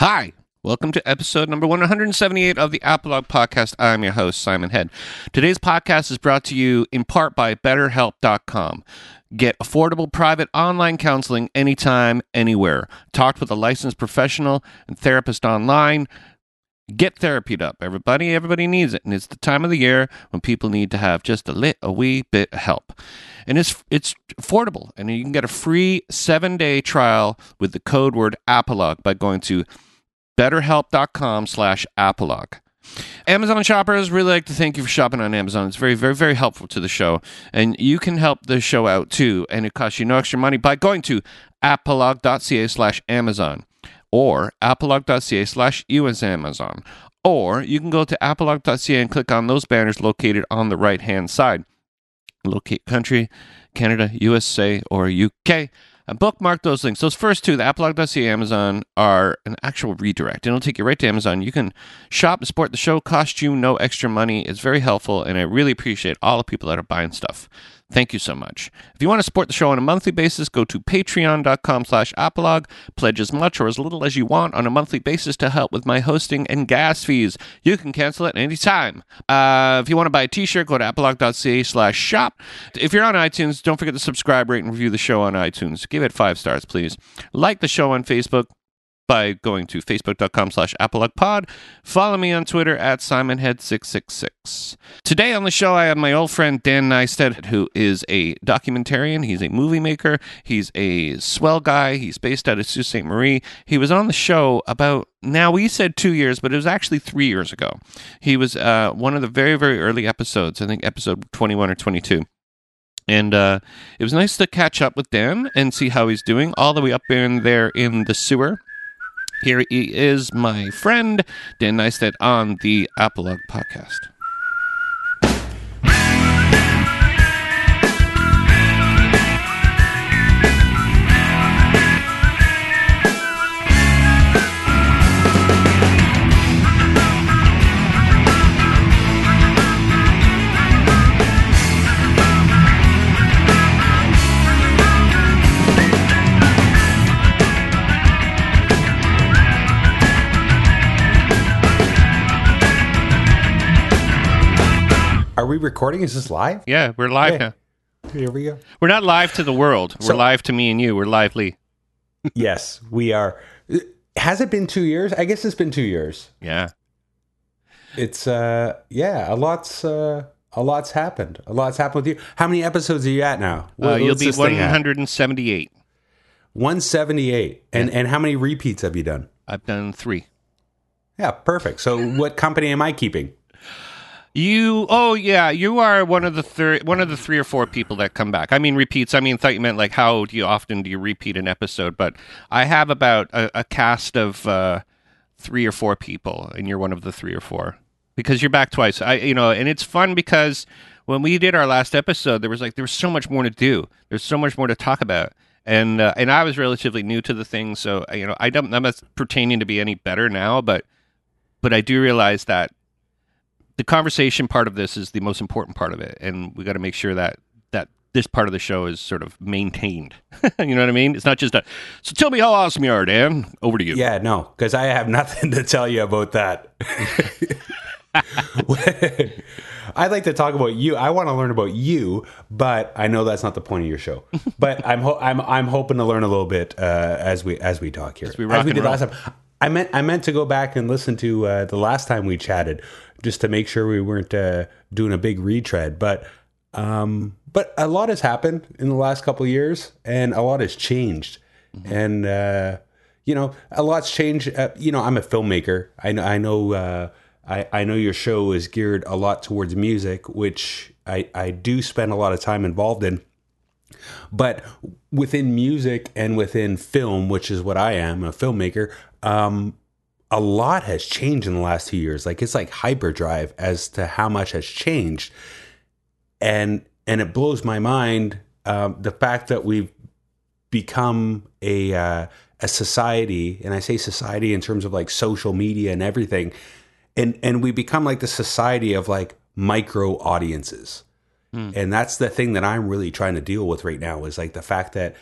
Hi, welcome to episode number 178 of the Apolog Podcast. I'm your host, Simon Head. Today's podcast is brought to you in part by BetterHelp.com. Get affordable private online counseling anytime, anywhere. Talk with a licensed professional and therapist online. Get therapied up, everybody. Everybody needs it, and it's the time of the year when people need to have just a lit, a wee bit of help. And it's it's affordable, and you can get a free seven day trial with the code word Apolog by going to betterhelp.com slash amazon shoppers really like to thank you for shopping on amazon. It's very very very helpful to the show. And you can help the show out too. And it costs you no extra money by going to apolog.ca slash amazon or apolog.ca slash us amazon. Or you can go to apolog.ca and click on those banners located on the right hand side. Locate country canada usa or uk and bookmark those links. Those first two, the Apolog.ca Amazon, are an actual redirect. It'll take you right to Amazon. You can shop and support the show, cost you no extra money. It's very helpful, and I really appreciate all the people that are buying stuff. Thank you so much. If you want to support the show on a monthly basis, go to patreon.com slash apolog. Pledge as much or as little as you want on a monthly basis to help with my hosting and gas fees. You can cancel it anytime. Uh, if you want to buy a t-shirt, go to apolog.ca slash shop. If you're on iTunes, don't forget to subscribe, rate, and review the show on iTunes. Give it five stars, please. Like the show on Facebook by going to facebook.com slash apologpod. Follow me on Twitter at simonhead666. Today on the show, I have my old friend Dan Neistat, who is a documentarian. He's a movie maker. He's a swell guy. He's based out of Sault Ste. Marie. He was on the show about, now we said two years, but it was actually three years ago. He was uh, one of the very, very early episodes, I think episode 21 or 22. And uh, it was nice to catch up with Dan and see how he's doing, all the way up in there in the sewer. Here he is, my friend, Dan Neistat on the Apolog podcast. Recording? Is this live? Yeah, we're live Yeah. now. Here we go. We're not live to the world. We're live to me and you. We're lively. yes, we are. Has it been two years? I guess it's been two years. Yeah. It's uh, yeah, a lot's uh, a lot's happened. A lot's happened with you. How many episodes are you at now? Uh, you'll be this thing at? 178. 178. And and how many repeats have you done? I've done three. Yeah, perfect. So what company am I keeping? You oh yeah, you are one of the thir- one of the three or four people that come back. I mean repeats. I mean thought you meant like how do you often do you repeat an episode? But I have about a, a cast of uh, three or four people, and you're one of the three or four because you're back twice. I you know, and it's fun because when we did our last episode, there was like there was so much more to do. There's so much more to talk about. And uh, and I was relatively new to the thing, so you know I don't I'm not pertaining to be any better now, but but I do realize that the conversation part of this is the most important part of it, and we got to make sure that that this part of the show is sort of maintained. you know what I mean? It's not just a. So tell me how awesome you are, Dan. Over to you. Yeah, no, because I have nothing to tell you about that. I'd like to talk about you. I want to learn about you, but I know that's not the point of your show. But I'm ho- I'm I'm hoping to learn a little bit uh, as we as we talk here, as we rock and did roll. last time. I meant I meant to go back and listen to uh, the last time we chatted, just to make sure we weren't uh, doing a big retread. But um, but a lot has happened in the last couple of years, and a lot has changed, and. Uh, you know, a lot's changed. Uh, you know, I'm a filmmaker. I know, I know, uh, I, I know your show is geared a lot towards music, which I, I do spend a lot of time involved in. But within music and within film, which is what I am, a filmmaker, um, a lot has changed in the last two years. Like it's like hyperdrive as to how much has changed, and and it blows my mind um, the fact that we've become a uh, a society, and I say society in terms of like social media and everything, and and we become like the society of like micro audiences, and that's the thing that I'm really trying to deal with right now is like the fact that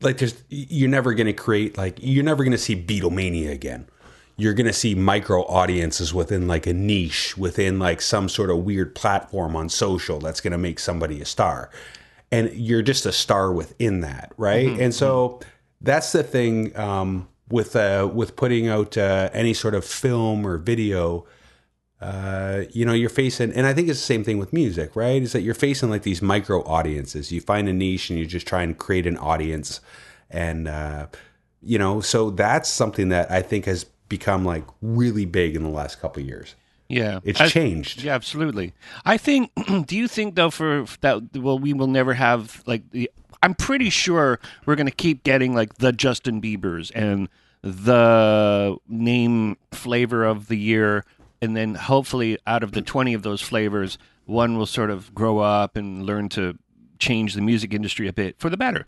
like there's you're never going to create like you're never going to see Beatlemania again. You're going to see micro audiences within like a niche, within like some sort of weird platform on social that's going to make somebody a star. And you're just a star within that, right? Mm-hmm. And so that's the thing um, with uh, with putting out uh, any sort of film or video uh, you know, you're facing, and I think it's the same thing with music, right? Is that you're facing like these micro audiences. You find a niche and you just try and create an audience. And, uh, you know, so that's something that I think has become like really big in the last couple of years. Yeah, It's I- changed. Yeah, absolutely. I think. do you think though for that? Well, we will never have like the. I'm pretty sure we're going to keep getting like the Justin Bieber's and the name flavor of the year, and then hopefully out of the 20 of those flavors, one will sort of grow up and learn to change the music industry a bit for the better.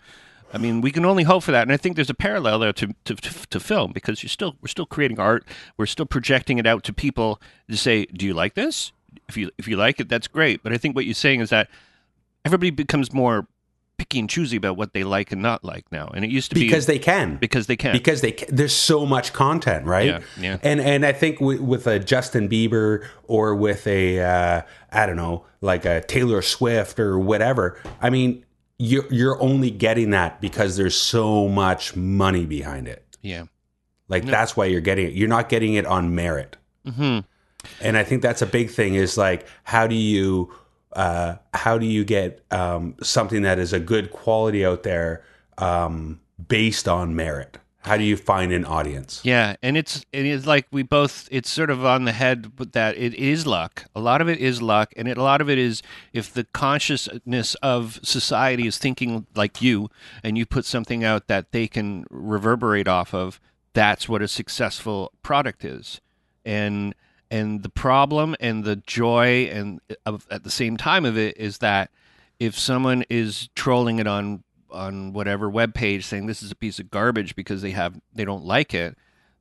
I mean, we can only hope for that, and I think there's a parallel there to, to, to, film because you're still we're still creating art, we're still projecting it out to people to say, "Do you like this? If you if you like it, that's great." But I think what you're saying is that everybody becomes more picky and choosy about what they like and not like now, and it used to because be because they can. because they can. because they ca- there's so much content, right? Yeah, yeah. And and I think with, with a Justin Bieber or with a uh, I don't know like a Taylor Swift or whatever. I mean, you're you're only getting that because there's so much money behind it. yeah, Like that's why you're getting it. You're not getting it on merit. hmm And I think that's a big thing. Is like how do you uh, how do you get um, something that is a good quality out there um, based on merit? How do you find an audience? Yeah, and it's it is like we both it's sort of on the head that it is luck. A lot of it is luck and it, a lot of it is if the consciousness of society is thinking like you and you put something out that they can reverberate off of, that's what a successful product is. And and the problem and the joy and of, at the same time of it is that if someone is trolling it on on whatever web page saying this is a piece of garbage because they have they don't like it,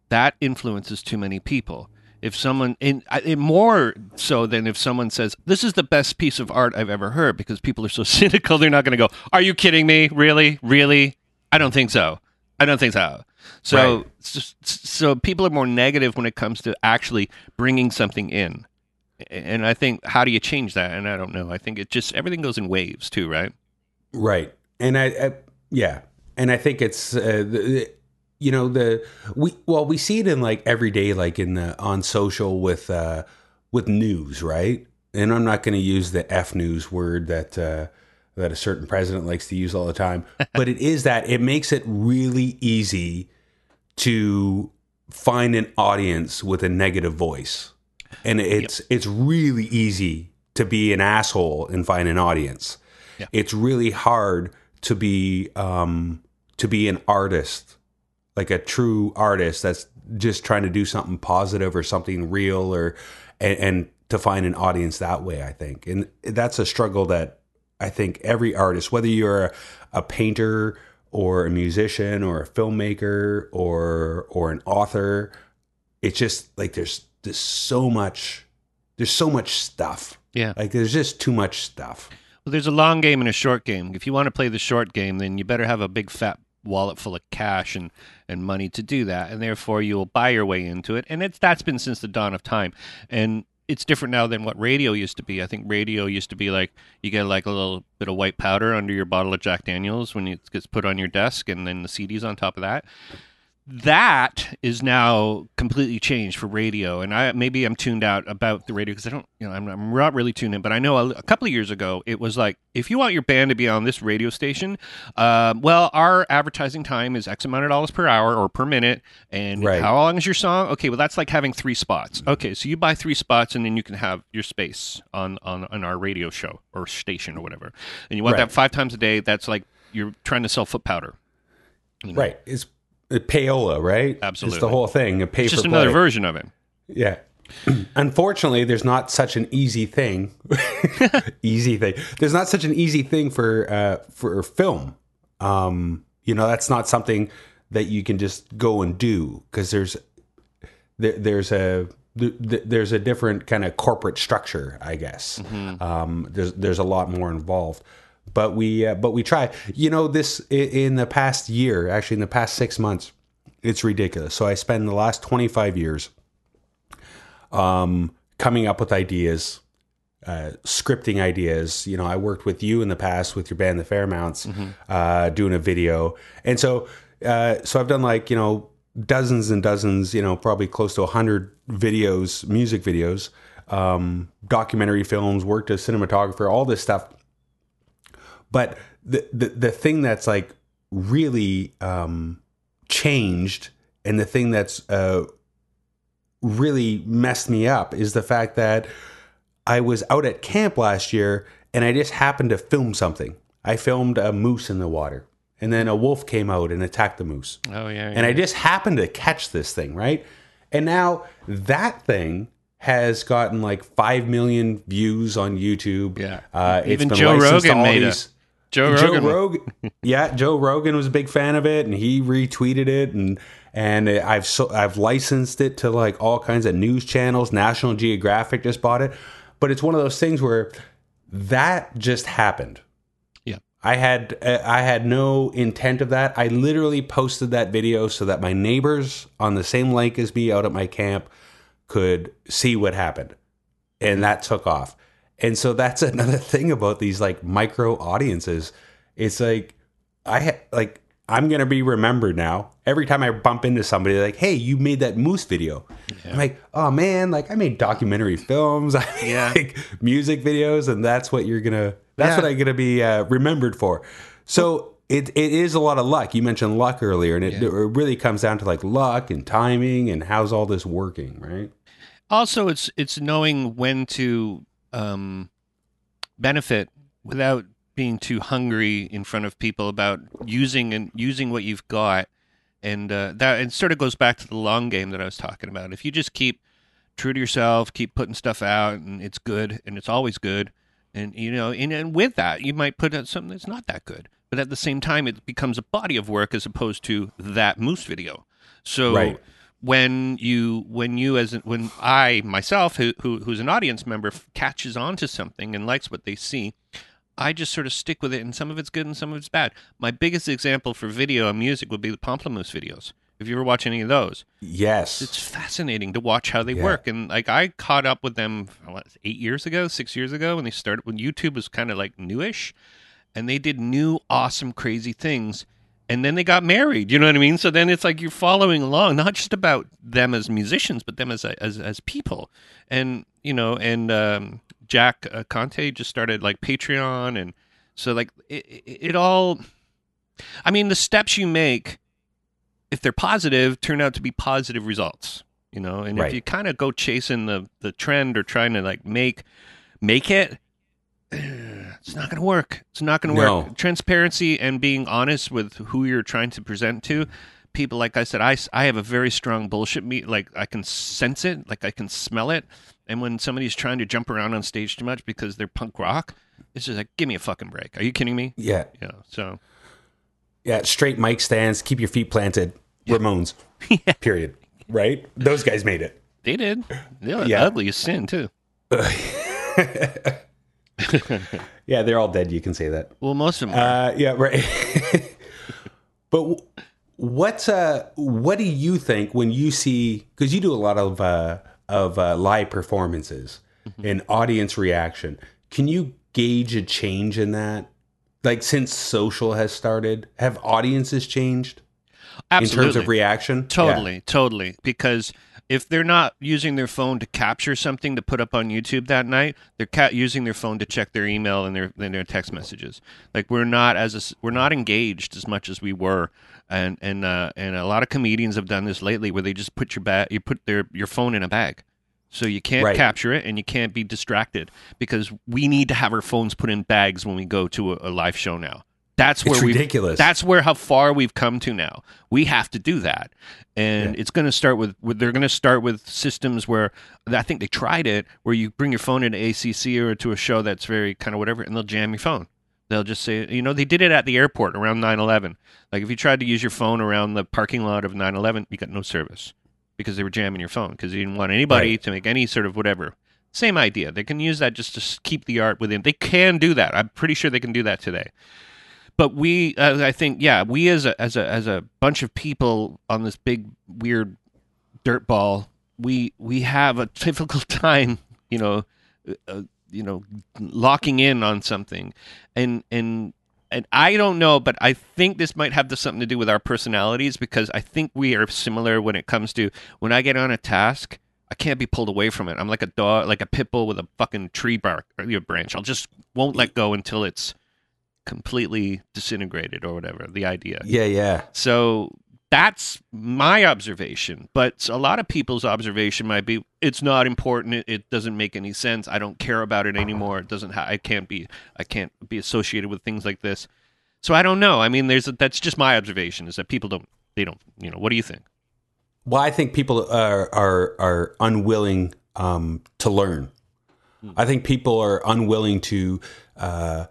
that influences too many people. If someone in, in more so than if someone says this is the best piece of art I've ever heard because people are so cynical they're not going to go, "Are you kidding me? Really? Really? I don't think so. I don't think so." So Right. s- so people are more negative when it comes to actually bringing something in. And I think how do you change that? And I don't know. I think it just everything goes in waves too, right? Right. And I, I yeah. And I think it's uh, the, you know the we well we see it in like every day like in the on social with uh with news, right? And I'm not going to use the F news word that uh that a certain president likes to use all the time, but it is that it makes it really easy to find an audience with a negative voice. And it's it's really easy to be an asshole and find an audience. Yeah. It's really hard to be um to be an artist, like a true artist that's just trying to do something positive or something real or and, and to find an audience that way, I think. And that's a struggle that I think every artist, whether you're a, a painter or a musician or a filmmaker or or an author, it's just like there's there's so much there's so much stuff. Yeah. Like there's just too much stuff. Well, there's a long game and a short game. If you want to play the short game, then you better have a big fat wallet full of cash and, and money to do that, and therefore you will buy your way into it. And it's that's been since the dawn of time, and it's different now than what radio used to be. I think radio used to be like you get like a little bit of white powder under your bottle of Jack Daniels when it gets put on your desk, and then the CDs on top of that. That is now completely changed for radio, and I maybe I'm tuned out about the radio because I don't, you know, I'm, I'm not really tuned in. But I know a, a couple of years ago it was like if you want your band to be on this radio station, uh, well, our advertising time is X amount of dollars per hour or per minute, and Right. how long is your song? Okay, well that's like having three spots. Okay, so you buy three spots, and then you can have your space on on, on our radio show or station or whatever, and you want Right. that five times a day. That's like you're trying to sell foot powder. you know? Right. It's payola, right? Absolutely. It's the whole thing. A pay It's just another play. version of it. Yeah. Unfortunately, there's not such an easy thing. easy thing. There's not such an easy thing for uh, for film. Um, you know, that's not something that you can just go and do because there's there, there's a th- th- there's a different kind of corporate structure, I guess. Um, there's there's a lot more involved. But we uh, but we try. You know, this in the past year, actually in the past six months, it's ridiculous. So I spent the last twenty five years, um, coming up with ideas, uh, scripting ideas. You know, I worked with you in the past with your band, the Fairmounts, uh, doing a video, and so uh, so I've done like you know dozens and dozens, you know, probably close to a hundred videos, music videos, um, documentary films, worked as cinematographer, all this stuff. But the the, the thing that's like really um, changed, and the thing that's uh, really messed me up is the fact that I was out at camp last year and I just happened to film something. I filmed a moose in the water, and then a wolf came out and attacked the moose. Oh yeah. And I just happened to catch this thing, right? And now that thing has gotten like 5 million views on YouTube. Yeah. Uh, it's Even been Joe Rogan made these- Joe Joe Rogan. Rogan, yeah, Joe Rogan was a big fan of it, and he retweeted it, and and I've so I've licensed it to like all kinds of news channels. National Geographic just bought it, but it's one of those things where that just happened. Yeah. I had I had no intent of that. I literally posted that video so that my neighbors on the same lake as me out at my camp could see what happened, and that took off. And so that's another thing about these like micro audiences. It's like I ha- like I'm gonna be remembered now. Every time I bump into somebody, like, "Hey, you made that moose video." I'm like, "Oh man, like I made documentary films, I Yeah. like music videos, and that's what you're gonna. That's Yeah. what I'm gonna be uh, remembered for." So it it is a lot of luck. You mentioned luck earlier, and it, it really comes down to like luck and timing and how's all this working, right? also it's it's knowing when to um, benefit without being too hungry in front of people about using and using what you've got. And uh, that it sort of goes back to the long game that I was talking about. If you just keep true to yourself keep putting stuff out and it's good and it's always good and you know and, and with that you might put out something that's not that good. But at the same time it becomes a body of work as opposed to that moose video. So Right. When you when you as when I myself who, who who's an audience member catches on to something and likes what they see, I just sort of stick with it, and some of it's good and some of it's bad. My biggest example for video and music would be the Pomplamoose videos. If you ever watch any of those, Yes. it's fascinating to watch how they Yeah. work. And like I caught up with them what, eight years ago, six years ago, when they started when YouTube was kind of like newish, and they did new, awesome, crazy things. And then they got married. You know what I mean? So then it's like you're following along, not just about them as musicians, but them as as as people. And you know, and um, Jack uh, Conte just started like Patreon, and so like it, it, it all. I mean, the steps you make if they're positive, turn out to be positive results. You know, and Right. if you kind of go chasing the the trend or trying to like make make it, it's not going to work. It's not going to No. work. Transparency and being honest with who you're trying to present to people. Like I said, I, I have a very strong bullshit me. Like I can sense it. Like I can smell it. And when somebody's trying to jump around on stage too much because they're punk rock, it's just like, give me a fucking break. Are you kidding me? yeah. Yeah. so Yeah, straight mic stands, keep your feet planted. Ramones. Period. Right? Those guys made it. they did. They're Yeah. ugly as sin too. Yeah, they're all dead. You can say that. Well, most of them. Are. Uh, yeah, right. but what's uh, what do you think when you see? Because you do a lot of uh, of uh, live performances and audience reaction. Can you gauge a change in that? Like since social has started, have audiences changed Absolutely. in terms of reaction? Yeah. Totally, totally. Because if they're not using their phone to capture something to put up on YouTube that night, they're ca- using their phone to check their email and their and their text messages. Like we're not as a we're not engaged as much as we were, and and uh, and a lot of comedians have done this lately, where they just put your bag, you put their your phone in a bag. So you can't Right. capture it and you can't be distracted because we need to have our phones put in bags when we go to a, a live show now. That's where we ridiculous. That's where how far we've come to now. We have to do that, and Yeah. it's going to start with, with. They're going to start with systems where I think they tried it, where you bring your phone into ACC or to a show that's very kind of whatever, and they'll jam your phone. They'll just say, you know, they did it at the airport around 9/11. Like if you tried to use your phone around the parking lot of 9/11, you got no service because they were jamming your phone because you didn't want anybody Right. to make any sort of whatever Same idea. They can use that just to keep the art within. They can do that. I'm pretty sure they can do that today. But we, uh, I think, yeah, we as a as a as a bunch of people on this big weird dirt ball, we we have a difficult time, you know, uh, you know, locking in on something, and and and I don't know, but I think this might have something to do with our personalities because I think we are similar when it comes to when I get on a task. I can't be pulled away from it. I'm like a dog, like a pit bull with a fucking tree bark or your branch. I'll just won't let go until it's completely disintegrated or whatever. The idea. Yeah, yeah. So that's my observation. But a lot of people's observation might be it's not important. It, it doesn't make any sense. I don't care about it anymore. It doesn't. Ha- I can't be. I can't be associated with things like this. So I don't know. I mean, there's a, that's just my observation. Is that people don't. They don't. You know. What do you think? Well, I think people are are are unwilling um, to learn. I think people are unwilling to. Uh,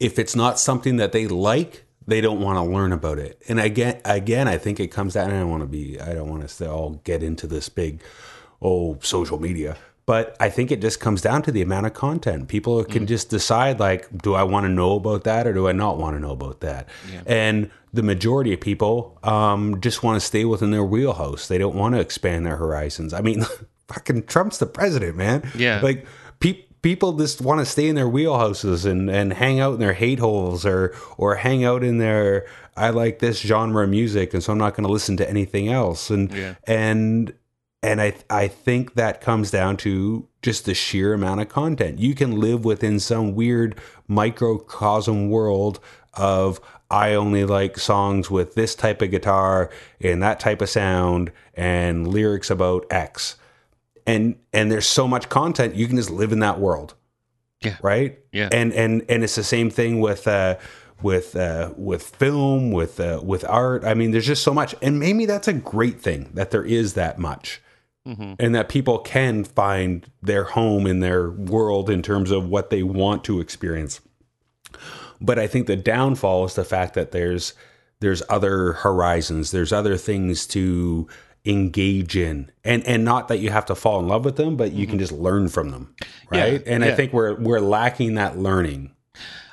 if it's not something that they like, they don't want to learn about it. And again, again, I think it comes down. And I don't want to be. I don't want us to all get into this big, oh, social media. But I think it just comes down to the amount of content. People can just decide, like, do I want to know about that or do I not want to know about that? And the majority of people um, just want to stay within their wheelhouse. They don't want to expand their horizons. I mean, fucking Trump's the president, man. Yeah. Like, people just want to stay in their wheelhouses and, and hang out in their hate holes or, or hang out in their, I like this genre of music, and so I'm not going to listen to anything else. And, Yeah. and, and I I think that comes down to just the sheer amount of content. You can live within some weird microcosm world of I only like songs with this type of guitar and that type of sound and lyrics about X. And and there's so much content you can just live in that world. Yeah. Right? Yeah. And and and it's the same thing with uh with uh, with film, with uh, with art. I mean, there's just so much, and maybe that's a great thing that there is that much, and that people can find their home in their world in terms of what they want to experience. But I think the downfall is the fact that there's there's other horizons, there's other things to engage in, and and not that you have to fall in love with them, but you can mm-hmm. just learn from them, Yeah, right? and I think we're we're lacking that learning.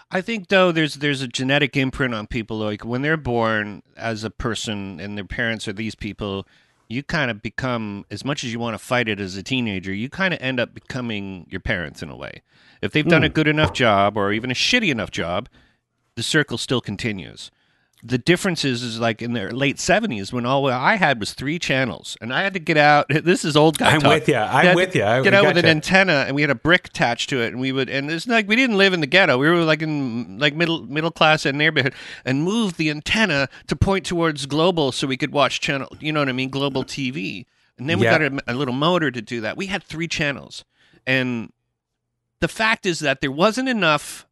I think though there's there's a genetic imprint on people. Like when they're born as a person and their parents are these people you kind of become as much as you want to fight it as a teenager you kind of end up becoming your parents in a way. If they've done a mm. good enough job or even a shitty enough job the circle still continues the difference is, is like in their late 70s when all I had was three channels and I had to get out this is old guy I'm talk. with ya. I'm with ya. I- get out with an antenna and we had a brick attached to it and we would and it's like we didn't live in the ghetto we were like in like middle middle class and neighborhood and moved the antenna to point towards global so we could watch channel you know what i mean global tv and then we Yeah. got a, a little motor to do that we had three channels and the fact is that there wasn't enough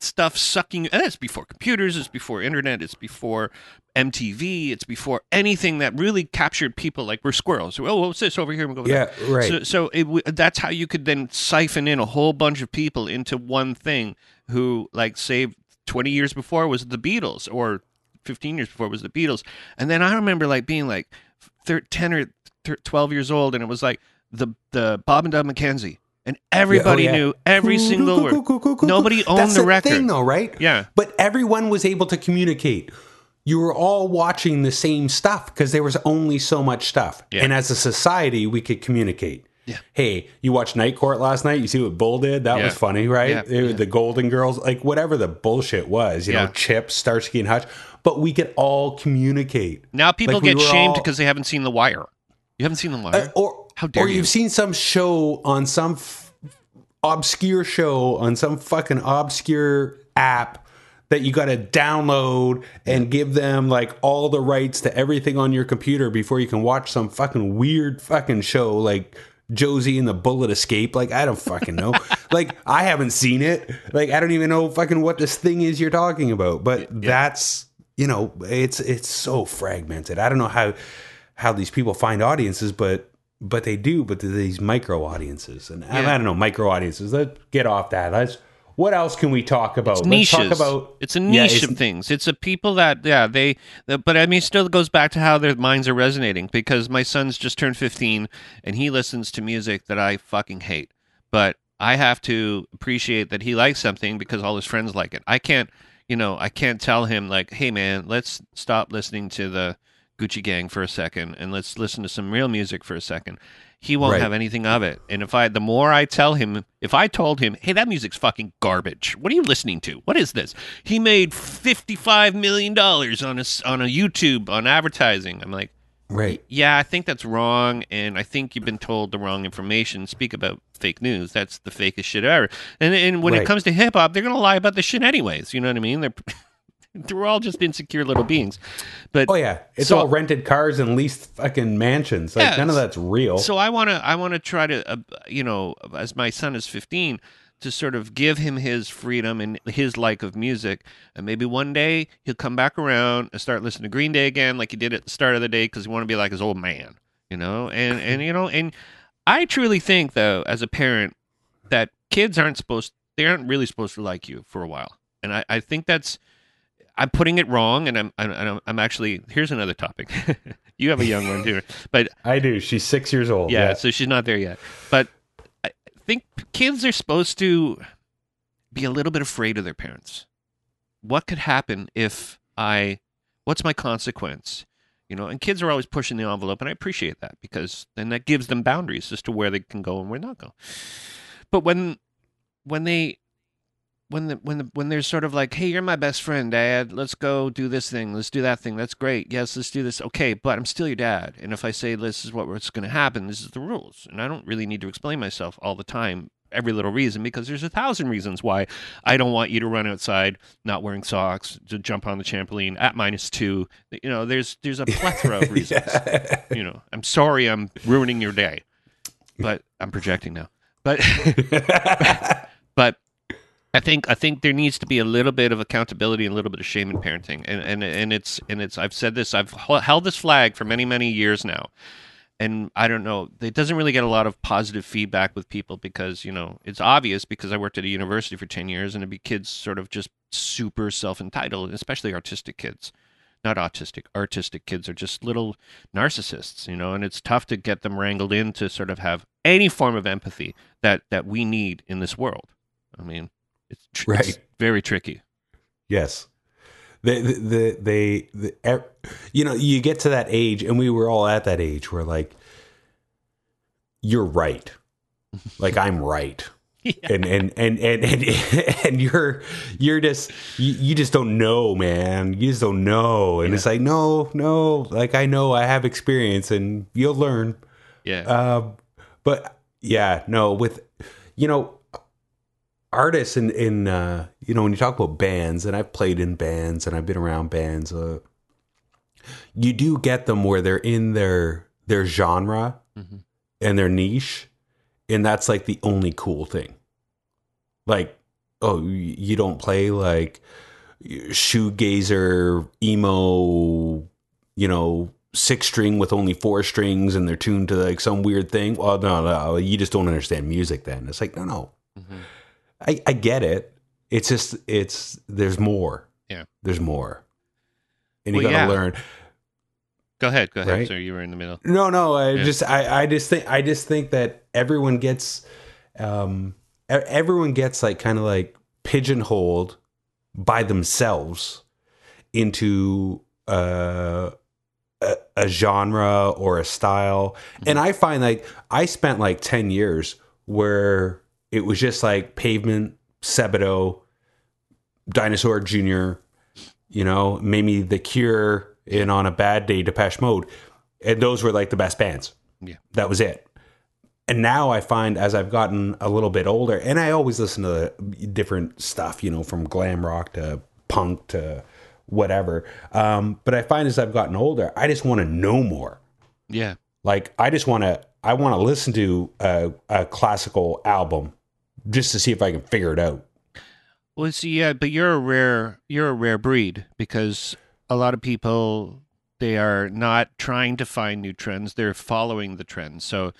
stuff sucking and it's before computers it's before internet it's before mtv it's before anything that really captured people like we're squirrels oh what's this over here we go over there. Yeah, right. So, so it, that's how you could then siphon in a whole bunch of people into one thing who, like, say, 20 years before was the Beatles or 15 years before was the Beatles. And then I remember, like, being like thir- 10 or 12 years old, and it was like the, the Bob and Doug McKenzie. And everybody Yeah, oh, yeah. knew every Coo, single coo, word. Nobody owned That's the record. thing, though, right? Yeah. But everyone was able to communicate. You were all watching the same stuff because there was only so much stuff. Yeah. And as a society, we could communicate. Yeah. Hey, you watched Night Court last night? You see what Bull did? That Yeah. was funny, right? Yeah, It was yeah. The Golden Girls, like whatever the bullshit was, you Yeah. know, Chips, Starsky and Hutch. But we could all communicate. Now people Like, get were shamed all- because they haven't seen The Wire. You haven't seen The Wire? Uh, or How dare or you. you've seen some show on some f- obscure show on some fucking obscure app that you got to download and give them like all the rights to everything on your computer before you can watch some fucking weird fucking show like Josie and the Bullet Escape. Like I don't fucking know. like I haven't seen it. Like I don't even know fucking what this thing is you're talking about. But that's you know it's it's so fragmented. I don't know how how these people find audiences, but but they do. But these micro audiences, and I, Yeah. I don't know micro audiences. Let's get off that. Let's. What else can we talk about? Let's talk about. it's a Yeah, niche it's- of things. It's a people that yeah they. The, but I mean, it still goes back to how their minds are resonating because my son's just turned fifteen and he listens to music that I fucking hate. but I have to appreciate that he likes something because all his friends like it. I can't, you know, I can't tell him like, "Hey man, let's stop listening to the Gucci Gang for a second and let's listen to some real music for a second. He won't Right. have anything of it. And if I the more I tell him, if I told him, "Hey, that music's fucking garbage. What are you listening to? What is this?" He made 55 million dollars on a on a YouTube on advertising. I'm like, Right. yeah, I think that's wrong, and I think you've been told the wrong information. Speak about fake news. That's the fakest shit ever. And and when it comes to hip hop, they're gonna lie about the shit anyways. You know what I mean? They're they're all just insecure little beings. But Oh yeah, it's So- all rented cars and leased fucking mansions. Like Yeah, none of that's real. so I want to I want to try to uh, you know as my son is 15 to sort of give him his freedom and his like of music and maybe one day he'll come back around and start listening to Green Day again like he did at the start of the day cuz he want to be like his old man you know and and you know and I truly think though as a parent that kids aren't supposed they aren't really supposed to like you for a while and I I think that's I'm putting it wrong and I'm I'm, I'm- I'm actually here's another topic you have a young one too but I do. She's six years old. yeah, so she's not there yet. But I think kids are supposed to be a little bit afraid of their parents. What could happen if I what's my consequence? You know, and kids are always pushing the envelope and I appreciate that because then that gives them boundaries as to where they can go and where not go. But when when they when the when the when they're sort of like, "Hey, you're my best friend, Dad. Let's go do this thing. Let's do that thing. That's great. Yes, let's do this. Okay, but I'm still your dad. And if I say this is what what's going to happen, this is the rules. And I don't really need to explain myself all the time, every little reason, because there's a thousand reasons why I don't want you to run outside not wearing socks, to jump on the trampoline at minus two. You know, there's there's a plethora of reasons. Yeah. You know, I'm sorry, I'm ruining your day, but I'm projecting now. But but I think I think there needs to be a little bit of accountability and a little bit of shame in parenting, and and and it's and it's I've said this I've held this flag for many many years now, and I don't know it doesn't really get a lot of positive feedback with people because you know it's obvious because I worked at a university for ten years and it'd be kids sort of just super self entitled, especially artistic kids. Not autistic, artistic kids are just little narcissists, you know, and it's tough to get them wrangled in to sort of have any form of empathy that that we need in this world. I mean, it's, tr- it's Right. very tricky. Yes. They, the, they, the, ev- you know, you get to that age, and we were all at that age where, like, you're right. Like, I'm right. And, and, and, and, and, and you're, you're just, you, you just don't know, man. You just don't know. And it's like, no, no, like, I know I have experience and you'll learn. Yeah. Uh, but yeah, no, with you know, artists in in uh, you know when you talk about bands, and I've played in bands and I've been around bands. Uh, you do get them where they're in their their genre Mhm. and their niche, and that's like the only cool thing. Like, oh, you don't play like shoegazer emo, you know, six string with only four strings and they're tuned to like some weird thing. Well, no, no, you just don't understand music then. It's like, no, no. Mhm. I, I get it. It's just it's there's more. Yeah. There's more. And you Well, gotta yeah. learn. Go ahead. Go ahead. Right? So you were in the middle. No, no. I Yeah. just I, I just think I just think that everyone gets um everyone gets like kind of like pigeonholed by themselves into uh a, a genre or a style. And I find like I spent like 10 years where it was just like pavement, Sebadoh, Dinosaur Jr., you know, maybe The Cure, and on a bad day, Depeche Mode. And those were like the best bands. Yeah. That was it. And now I find as I've gotten a little bit older, and I always listen to different stuff, you know, from glam rock to punk to whatever. Um, but I find as I've gotten older, I just want to know more. Yeah. Like I just want to, I want to listen to a, a classical album just to see if I can figure it out. Well, see, yeah, but you're a rare you're a rare breed because a lot of people they are not trying to find new trends; they're following the trends. So,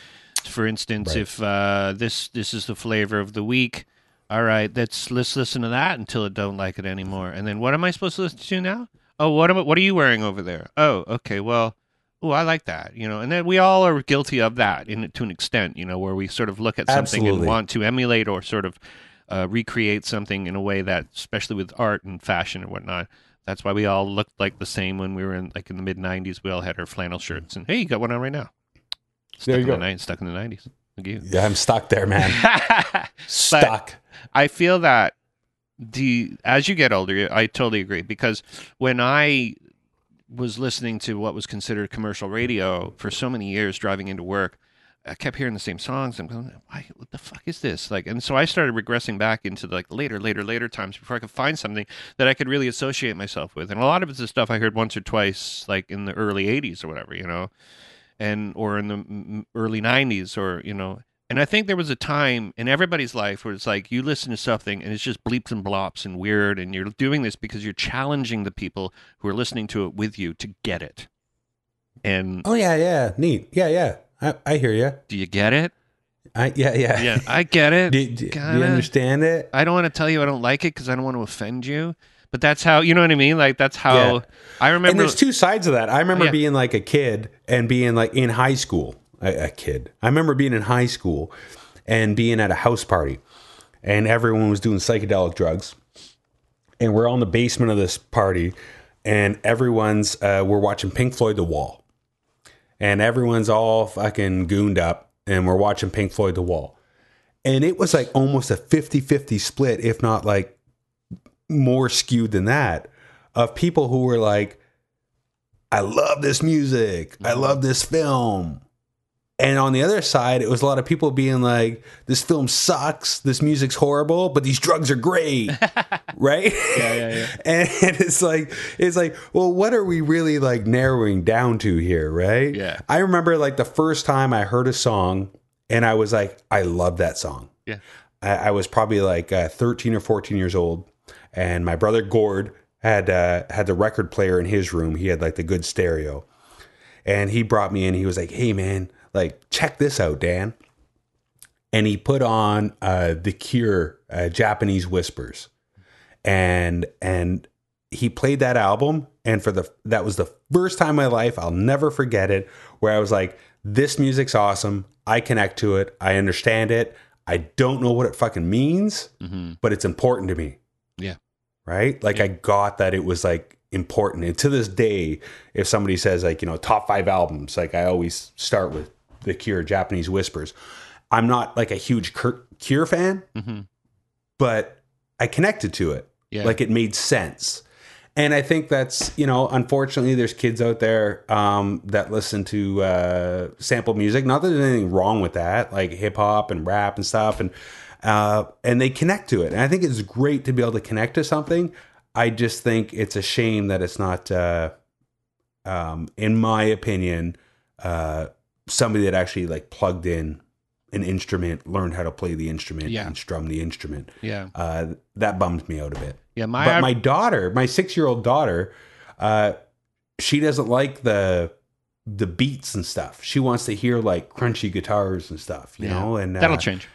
for instance, Right. if uh, this this is the flavor of the week, all right, let's let's listen to that until I don't like it anymore. And then what am I supposed to listen to now? Oh, what am I, what are you wearing over there? Oh, okay, well, oh, I like that, you know, and then we all are guilty of that in to an extent, you know, where we sort of look at something Absolutely. and want to emulate or sort of uh, recreate something in a way that, especially with art and fashion and whatnot. That's why we all looked like the same when we were in like in the mid '90s. We all had our flannel shirts, and hey, you got one on right now. Stuck There you in go. The, ni- stuck in the '90s. Look you. Yeah, I'm stuck there, man. stuck. I feel that the as you get older, I totally agree because when I was listening to what was considered commercial radio for so many years driving into work, I kept hearing the same songs. I'm going, why? What the fuck is this? Like, and so I started regressing back into like later, later, later times before I could find something that I could really associate myself with. And a lot of it's the stuff I heard once or twice, like in the early '80s or whatever, you know, and or in the early '90s or you know. And I think there was a time in everybody's life where it's like you listen to something and it's just bleeps and blops and weird, and you're doing this because you're challenging the people who are listening to it with you to get it. And Oh yeah, yeah, neat. Yeah, yeah. I, I hear you. do you get it? I yeah, yeah. Yeah, I get it. Do, do- do you understand it? I don't want to tell you I don't like it because I don't want to offend you. But that's how you know what I mean. Like that's how Yeah. I remember. And there's two sides of that. I remember Yeah. being like a kid and being like in high school. A, a kid. I remember being in high school and being at a house party, and everyone was doing psychedelic drugs, and we're on the basement of this party, and everyone's uh, we're watching Pink Floyd The Wall, and everyone's all fucking gooned up, and we're watching Pink Floyd The Wall, and it was like almost a 50-50 split, if not like more skewed than that, of people who were like, I love this music. I love this film. And on the other side, it was a lot of people being like, this film sucks. This music's horrible, but these drugs are great. right? Yeah, yeah, yeah. And it's like, it's like, well, what are we really like narrowing down to here? Right? Yeah. I remember like the first time I heard a song and I was like, I love that song. Yeah. I, I was probably like uh, 13 or 14 years old, and my brother Gord had uh, had the record player in his room. He had like the good stereo, and he brought me in. He was like, "Hey man, like check this out, Dan." And he put on uh, the Cure, uh, Japanese Whispers, and and he played that album. And for the that was the first time in my life I'll never forget it, where I was like, "This music's awesome. I connect to it. I understand it. I don't know what it fucking means, Mhm. but it's important to me." Yeah. right? Like I got that it was like important. And to this day, if somebody says like, you know, top five albums, like I always start with The Cure, Japanese Whispers. I'm not like a huge Cure fan, Mhm. but I connected to it. Yeah. Like it made sense. And I think that's, you know, unfortunately, there's kids out there um, that listen to uh, sample music. Not that there's anything wrong with that, like hip hop and rap and stuff. And uh, and they connect to it. And I think it's great to be able to connect to something. I just think it's a shame that it's not, uh, um, in my opinion, uh, somebody that actually like plugged in an instrument, learned how to play the instrument, Yeah. and strum the instrument. yeah, Uh, that bums me out a bit. yeah. My, But my daughter, my six year old daughter, uh, she doesn't like the the beats and stuff. She wants to hear like crunchy guitars and stuff, you Yeah. know. And uh, that'll change.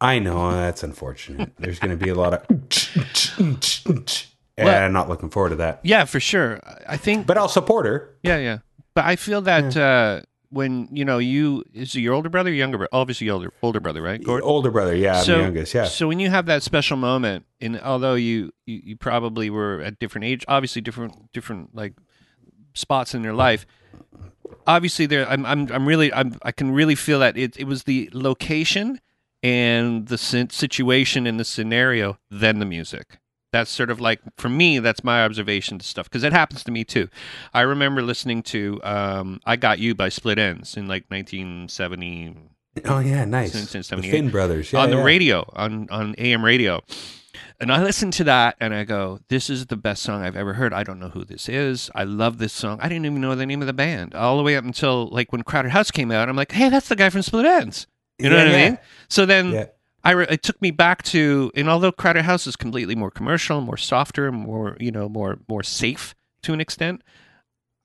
I know that's unfortunate. There's going to be a lot of, and Well- I'm not looking forward to that. Yeah, for sure. I think. But I'll support her. yeah, yeah. But I feel that uh, when you know you is it your older brother, or younger brother? Oh, obviously, older older brother, right? Gordon? Older brother, yeah, I'm So- the youngest, yeah. So when you have that special moment, and although you, you you probably were at different age, obviously different different like spots in your life. Obviously, there I'm I'm I'm really I'm I can really feel that it it was the location and the situation and the scenario, then the music. That's sort of like for me. That's my observation to stuff because it happens to me too. I remember listening to um, "I Got You" by Split Enz in like 1970, Oh yeah, nice. The 78. Finn brothers, yeah, on the yeah. radio on on AM radio. And I listened to that and I go, this is the best song I've ever heard. I don't know who this is. I love this song. I didn't even know the name of the band all the way up until like when Crowded House came out. I'm like, hey, that's the guy from Split Enz. You know Yeah, what I mean? So then. I re- it took me back to, and although Crowded House is completely more commercial, more softer, more you know, more more safe to an extent,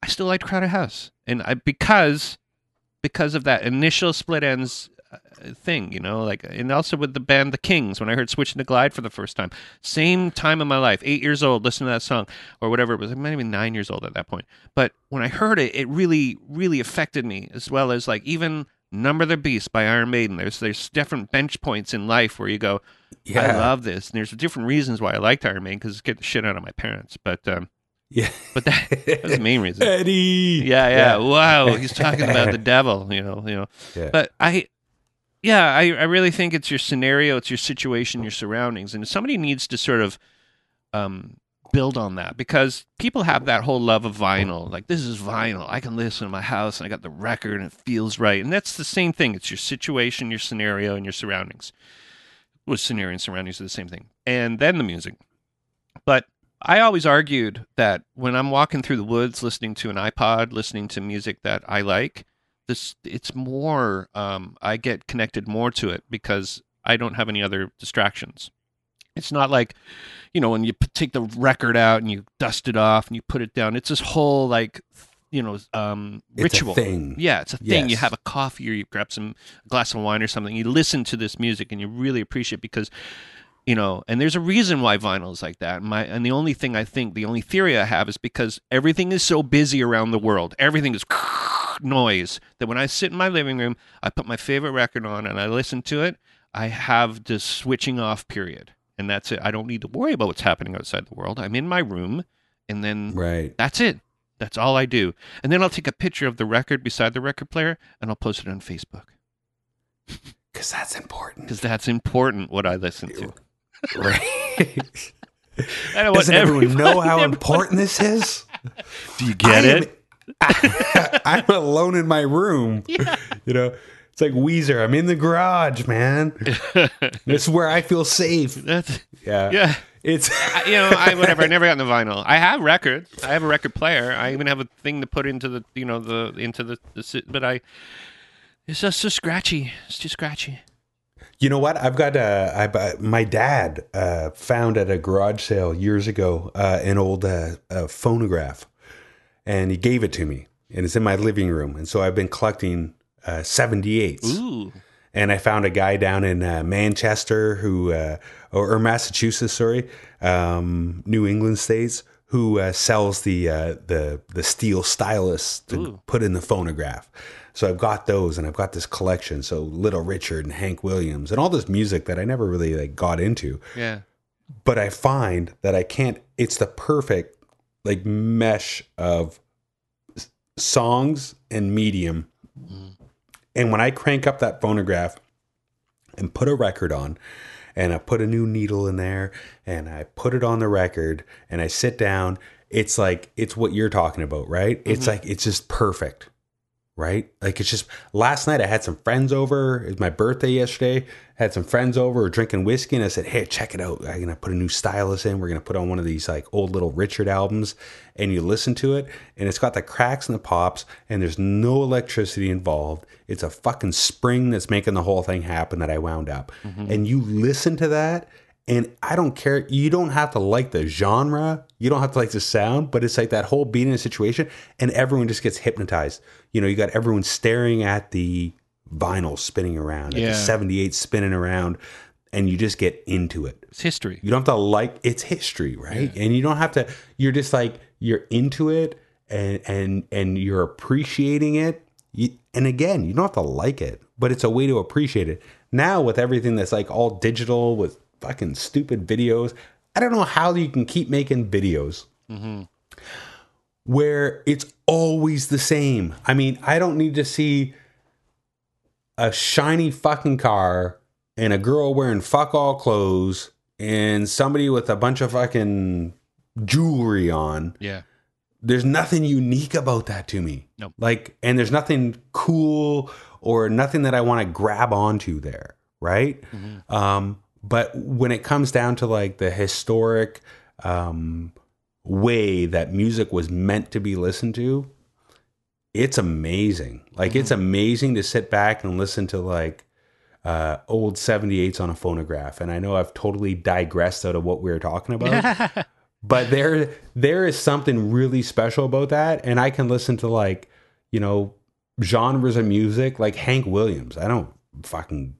I still liked Crowded House, and I because because of that initial Split Enz uh, thing, you know, like, and also with the band The Kings, when I heard Switching to Glide for the first time, same time in my life, eight years old, listening to that song or whatever it was. I might have been nine years old at that point. But when I heard it, it really, really affected me as well as like even Number the Beast by Iron Maiden. There's, there's different bench points in life where you go, I love this. And there's different reasons why I liked Iron Maiden because it scared the shit out of my parents. But, um, Yeah. but that, that was the main reason. Eddie. Yeah, yeah. Wow, he's talking about the devil. You know, you know. Yeah. But I, yeah, I, I really think it's your scenario, it's your situation, your surroundings, and somebody needs to sort of um, build on that because people have that whole love of vinyl. Like this is vinyl. I can listen in my house, and I got the record, and it feels right. And that's the same thing. It's your situation, your scenario, and your surroundings. Well, scenario and surroundings are the same thing, and then the music. But I always argued that when I'm walking through the woods listening to an iPod, listening to music that I like, this it's more um, I get connected more to it because I don't have any other distractions. It's not like, you know, when you take the record out and you dust it off and you put it down. It's this whole like, you know, um, ritual. thing. Yeah, it's a thing. You have a coffee or you grab some glass of wine or something. You listen to this music and you really appreciate it because you know, and there's a reason why vinyl is like that. My and the only thing I think, the only theory I have is because everything is so busy around the world. Everything is noise that when I sit in my living room, I put my favorite record on and I listen to it. I have this switching off period, and that's it. I don't need to worry about what's happening outside the world. I'm in my room, and then Right. that's it. That's all I do. And then I'll take a picture of the record beside the record player and I'll post it on Facebook Because that's important. because that's important. What I listen to. Right. I don't Doesn't everyone know how important this is? Do you get I am- it? I'm alone in my room. You know, it's like Weezer. I'm in the garage, man. this is where I feel safe. That's Yeah. yeah. It's you know, I whatever. I never got the vinyl. I have records. I have a record player. I even have a thing to put into the you know the into the, the but I. It's just so scratchy. It's too scratchy. You know what? I've got uh, I, uh, my dad uh, found at a garage sale years ago uh, an old uh, uh, phonograph, and he gave it to me, and it's in my living room. And so I've been collecting uh, 78s. Ooh. and I found a guy down in uh, Manchester who, uh, or, or Massachusetts, sorry, um, New England states, who uh, sells the uh, the the steel stylus to Ooh. put in the phonograph. So I've got those, and I've got this collection. So Little Richard and Hank Williams, and all this music that I never really like got into. Yeah. But I find that I can't. It's the perfect like mesh of songs and medium and when I crank up that phonograph and put a record on, and I put a new needle in there, and I put it on the record, and I sit down, it's like, it's what you're talking about, right? It's mm-hmm. like, it's just perfect, right? Like, it's just, last night I had some friends over. It was my birthday yesterday. I Had some friends over drinking whiskey, and I said, hey, check it out. I'm to put a new stylus in. We're going to put on one of these like old little Richard albums, and you listen to it, and it's got the cracks and the pops, and there's no electricity involved. It's a fucking spring that's making the whole thing happen that I wound up. Mm-hmm. And you listen to that, and I don't care. You don't have to like the genre. You don't have to like the sound, but it's like that whole beat in a situation, and everyone just gets hypnotized. You know, you got everyone staring at the vinyl spinning around, at the 78 spinning around, and you just get into it. It's history. You don't have to like it's history, right? And you don't have to. You're just like you're into it, and and and you're appreciating it. You, and again, you don't have to like it, but it's a way to appreciate it. Now with everything that's like all digital with fucking stupid videos, I don't know how you can keep making videos where it's always the same. I mean, I don't need to see a shiny fucking car and a girl wearing fuck all clothes and somebody with a bunch of fucking jewelry on. Yeah. There's nothing unique about that to me. Nope. Like, and there's nothing cool or nothing that I want to grab onto there, right? Um, but when it comes down to like the historic um, way that music was meant to be listened to, it's amazing. Like it's amazing to sit back and listen to like uh, old 78s on a phonograph. And I know I've totally digressed out of what we were talking about, but there there is something really special about that. And I can listen to like, you know, genres of music like Hank Williams. I don't fucking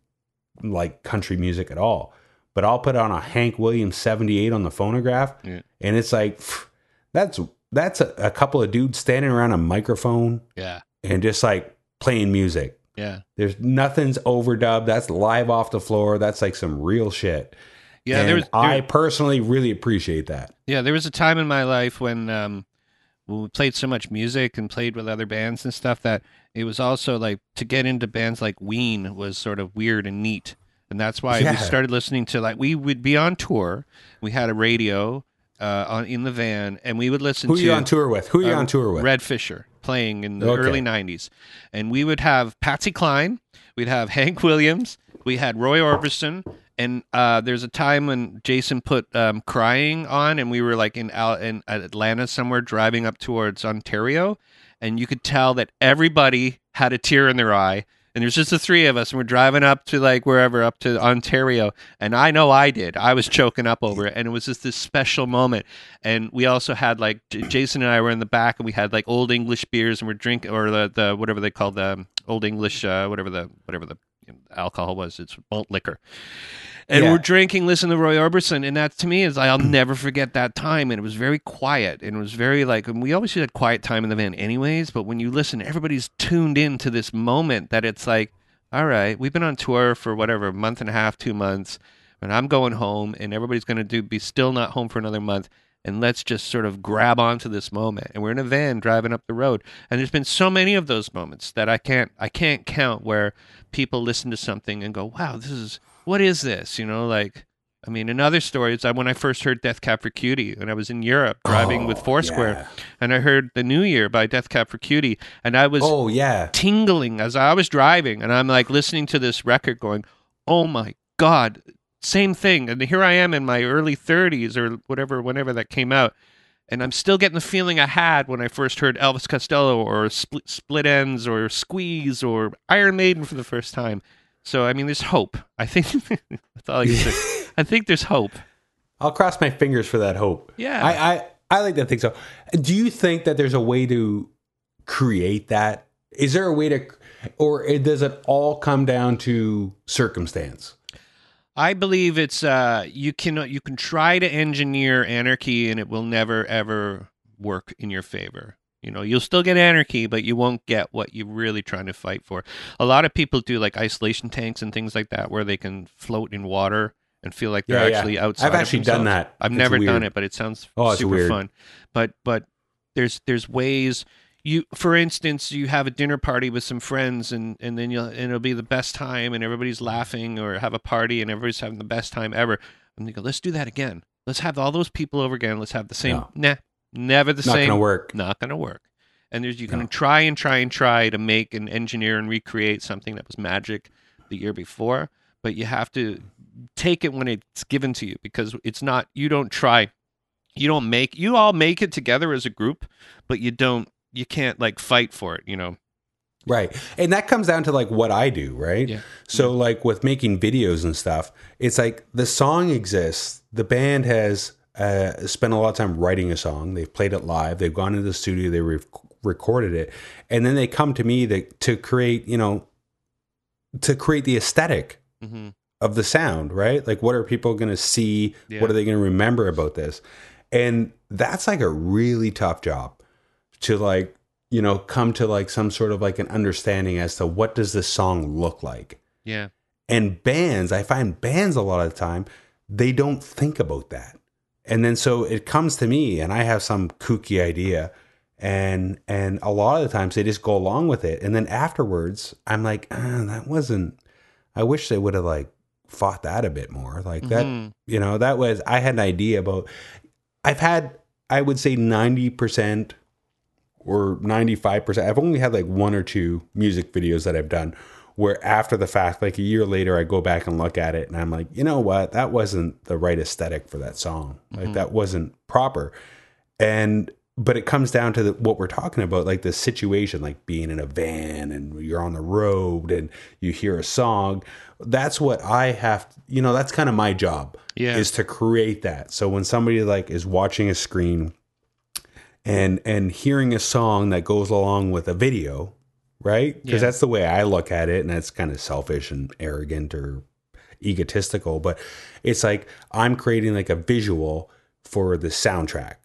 like country music at all. But I'll put on a Hank Williams 78 on the phonograph Yeah. and it's like that's that's a, a couple of dudes standing around a microphone Yeah. and just like playing music. Yeah. There's nothing's overdubbed. That's live off the floor. That's like some real shit. Yeah. And There was, there, I personally really appreciate that. yeah. There was a time in my life when, um, when we played so much music and played with other bands and stuff that it was also like to get into bands like Ween was sort of weird and neat. And that's why Yeah. we started listening to like we would be on tour. We had a radio uh, on in the van, and we would listen Who are to you on tour with? Who are you on tour with? Red Fisher playing in the Okay. early 90s. And we would have Patsy Cline, we'd have Hank Williams, we had Roy Orbison. And uh, there's a time when Jason put um, "Crying" on, and we were like in, Al- in Atlanta somewhere, driving up towards Ontario, and you could tell that everybody had a tear in their eye. And there's just the three of us, and we're driving up to like wherever, up to Ontario, and I know I did. I was choking up over it, and it was just this special moment. And we also had like J- Jason and I were in the back, and we had like old English beers, and we're drinking or the, the whatever they call the old English, uh, whatever the whatever the alcohol was. It's malt liquor. And Yeah. we're drinking, listening to Roy Orbison, and that to me is I'll never forget that time. And it was very quiet, and it was very like, and we always had quiet time in the van, anyways. But when you listen, everybody's tuned in to this moment that it's like, all right, we've been on tour for whatever a month and a half, two months, and I'm going home, and everybody's going to do be still not home for another month. And let's just sort of grab onto this moment. And we're in a van driving up the road, and there's been so many of those moments that I can't I can't count where people listen to something and go, "Wow, this is what is this?" You know, like I mean, another story is when I first heard Death Cab for Cutie, and I was in Europe driving with Oh, Foursquare, yeah. and I heard The New Year by Death Cab for Cutie, and I was Oh yeah. tingling as I was driving, and I'm like listening to this record, going, "Oh my god!" Same thing, and here I am in my early 30s or whatever, whenever that came out, and I'm still getting the feeling I had when I first heard Elvis Costello or Split, Split Enz or Squeeze or Iron Maiden for the first time. So I mean, there's hope. I think that's all I can say. I think there's hope. I'll cross my fingers for that hope. Yeah. I, I, I like to think so. Do you think that there's a way to create that? Is there a way to, or does it all come down to circumstance? I believe it's uh you can you can try to engineer anarchy and it will never ever work in your favor. You know, you'll still get anarchy, but you won't get what you're really trying to fight for. A lot of people do like isolation tanks and things like that where they can float in water and feel like they're Yeah, yeah. actually outside. I've actually done that. I've It's never done it, but it sounds Oh, super weird. fun. But but there's there's ways you for instance you have a dinner party with some friends and and then you'll and it'll be the best time and everybody's laughing or have a party and everybody's having the best time ever. And you go let's do that again. Let's have all those people over again. Let's have the same. Nah never the same. Not gonna work. not gonna work. And there's you can No. try and try and try to make and engineer and recreate something that was magic the year before but you have to take it when it's given to you because it's not you don't try. You don't make you all make it together as a group but you don't you can't like fight for it you know Right. And that comes down to like what I do, right? Yeah. So like with making videos and stuff, it's like the song exists. The band has uh, spent a lot of time writing a song. They've played it live. They've gone into the studio. They re- recorded it, and then they come to me to, to create, you know, to create the aesthetic mm-hmm. of the sound, right? Like, what are people going to see? Yeah. What are they going to remember about this? And that's like a really tough job to like, you know, come to like some sort of like an understanding as to what does this song look like. yeah And bands, I find bands a lot of the time, they don't think about that. And then so it comes to me and I have some kooky idea and and a lot of the times they just go along with it and then afterwards I'm like, ah, that wasn't I wish they would have like fought that a bit more. Like that Mhm. you know, that was I had an idea about I've had I would say 90% or 95%. I've only had like one or two music videos that I've done where after the fact like a year later I go back and look at it and I'm like, "You know what? That wasn't the right aesthetic for that song. Like mm-hmm. that wasn't proper." And but it comes down to the, what we're talking about like the situation like being in a van and you're on the road and you hear a song that's what i have you know that's kind of my job Yeah. is to create that so when somebody like is watching a screen and and hearing a song that goes along with a video right? Because Yeah. that's the way I look at it, and that's kind of selfish and arrogant or egotistical. But it's like I'm creating like a visual for the soundtrack,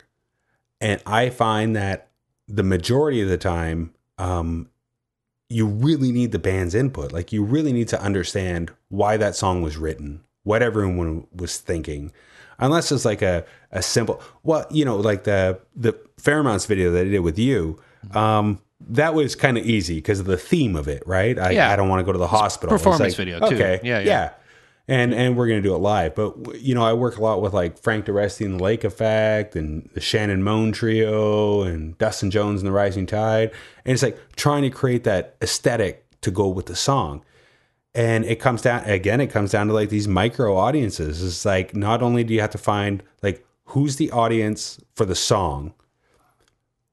and I find that the majority of the time, um, you really need the band's input. Like you really need to understand why that song was written, what everyone was thinking. Unless it's like a, a simple, well, you know, like the the Fairmounts video that I did with you, um, that was kind of easy because of the theme of it, right? I, Yeah. I don't want to go to the hospital. It's performance video, too. Okay, Yeah, yeah. yeah, and and we're gonna do it live. But you know, I work a lot with like Frank DeResti and the Lake Effect, and the Shannon Moan Trio, and Dustin Jones and the Rising Tide, and it's like trying to create that aesthetic to go with the song. And it comes down again. It comes down to like these micro audiences. It's like not only do you have to find like who's the audience for the song,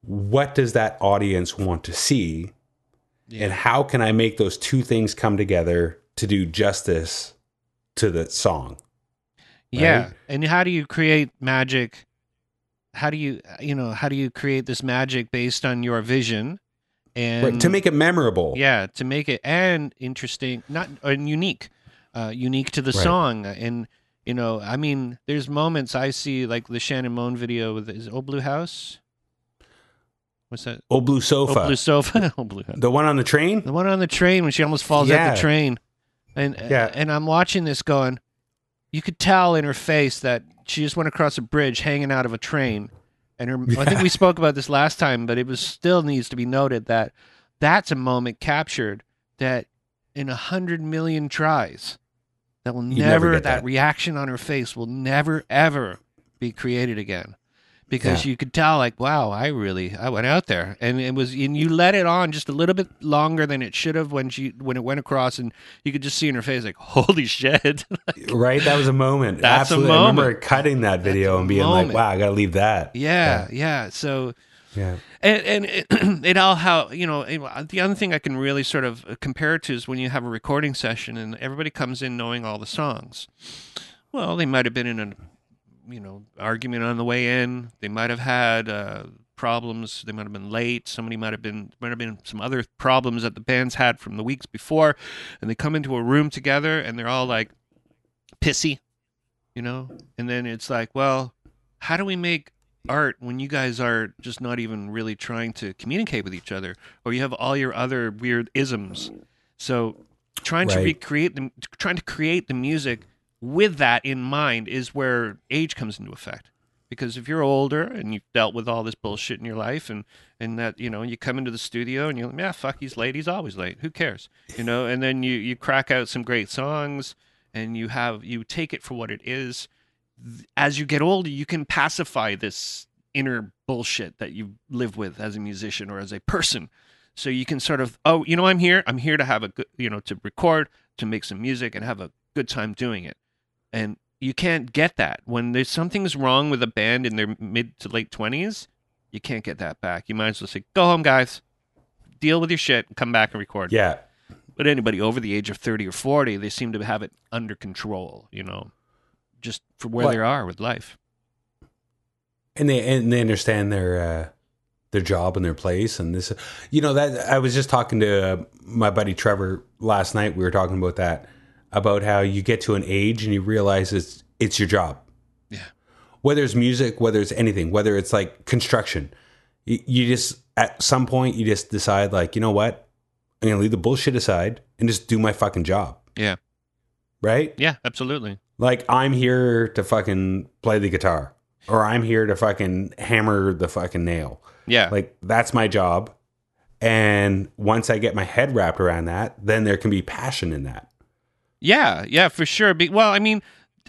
what does that audience want to see, and how can I make those two things come together to do justice to the song? Yeah. And how do you create magic? How do you, you know, how do you create this magic based on your vision? And Right, to make it memorable. yeah, to make it and interesting, not and unique, uh, unique to the Right. song. And you know, I mean, there's moments I see like the Shannon Moan video with is it Old Blue House. What's that? Oh, blue sofa. Old Blue Sofa. Old Blue House. the one on the train. The one on the train when she almost falls out the train. And Yeah. and I'm watching this going, you could tell in her face that she just went across a bridge hanging out of a train. And her I think we spoke about this last time, but it was still needs to be noted that that's a moment captured that in a hundred million tries that will You'd never never, that, that. reaction on her face will never ever be created again because Yeah. you could tell like wow i really i went out there and it was and you let it on just a little bit longer than it should have when she when it went across and you could just see in her face like holy shit Right, that was a moment. That's a Absolutely. I remember cutting that video a and being moment. like, "Wow, I got to leave that." yeah yeah so yeah, and, and it, it all how you know the other thing i can really sort of compare it to is when you have a recording session and everybody comes in knowing all the songs. Well they might have been in a you know argument on the way in. They might have had uh, problems. They might have been late. Somebody might have been might have been some other problems that the band's had from the weeks before. And they come into a room together and they're all like pissy you know? And then it's like well how do we make art when you guys are just not even really trying to communicate with each other or you have all your other weird isms. So trying to recreate them trying to create the music with that in mind is where age comes into effect. Because if you're older and you've dealt with all this bullshit in your life and and that you know you come into the studio and you're like yeah fuck he's late he's always late who cares? You know and then you you crack out some great songs and you have you take it for what it is as you get older you can pacify this inner bullshit that you live with as a musician or as a person. So you can sort of oh you know i'm here. I'm here to have a good you know to record to make some music and have a good time doing it. And you can't get that. When there's something's wrong with a band in their mid to late 20s you can't get that back. You might as well say go home guys. Deal with your shit and come back and record. Yeah. but anybody over the age of 30 or 40 they seem to have it under control you know just for where What- they are with life. And they and they understand their uh, their job and their place and this you know that I was just talking to uh, my buddy Trevor last night. We were talking about that about how you get to an age and you realize it's it's your job. Yeah. Whether it's music whether it's anything whether it's like construction you, you just at some point you just decide like you know what? I'm gonna leave the bullshit aside and just do my fucking job. Yeah. Right? Yeah absolutely like I'm here to fucking play the guitar or I'm here to fucking hammer the fucking nail. yeah Like that's my job. And once I get my head wrapped around that, then there can be passion in that. Yeah, yeah, for sure. Be- well, I mean,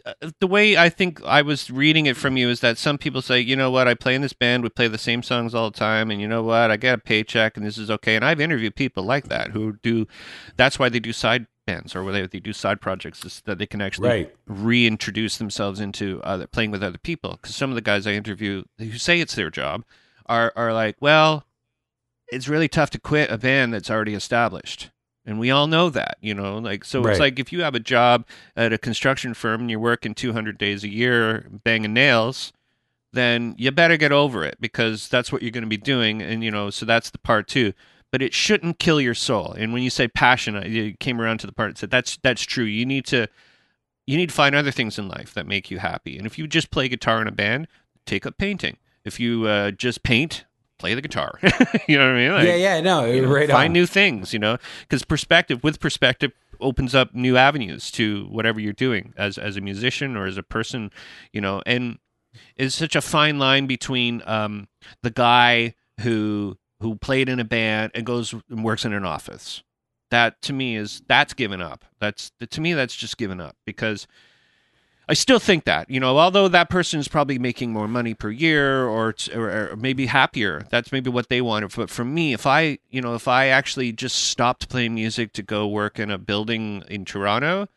uh, the way I think I was reading it from you is that some people say, you know what, I play in this band, we play the same songs all the time, and you know what, I get a paycheck, and this is okay. And I've interviewed people like that who do. That's why they do side bands or where they, they do side projects, is that they can actually Right. reintroduce themselves into uh, other, playing with other people. Because some of the guys I interview who say it's their job are are like, well, it's really tough to quit a band that's already established. And we all know that, you know, like so Right. it's like if you have a job at a construction firm and you're working 200 days a year banging nails, then you better get over it because that's what you're going to be doing and you know, so that's the part too. But it shouldn't kill your soul. And when you say passion, I- came around to the part that said that's that's true. You need to you need to find other things in life that make you happy. And if you just play guitar in a band, take up painting. If you uh, just paint, play the guitar. you know what I mean? Like, yeah, yeah, no, you know, right find on. new things. You know, because perspective with perspective opens up new avenues to whatever you're doing as as a musician or as a person. You know, and is such a fine line between um, the guy who who played in a band and goes and works in an office. That to me is that's given up. That's to me that's just given up because I still think that you know although that person is probably making more money per year or, or, or maybe happier. That's maybe what they want. But for me, if I you know if I actually just stopped playing music to go work in a building in Toronto,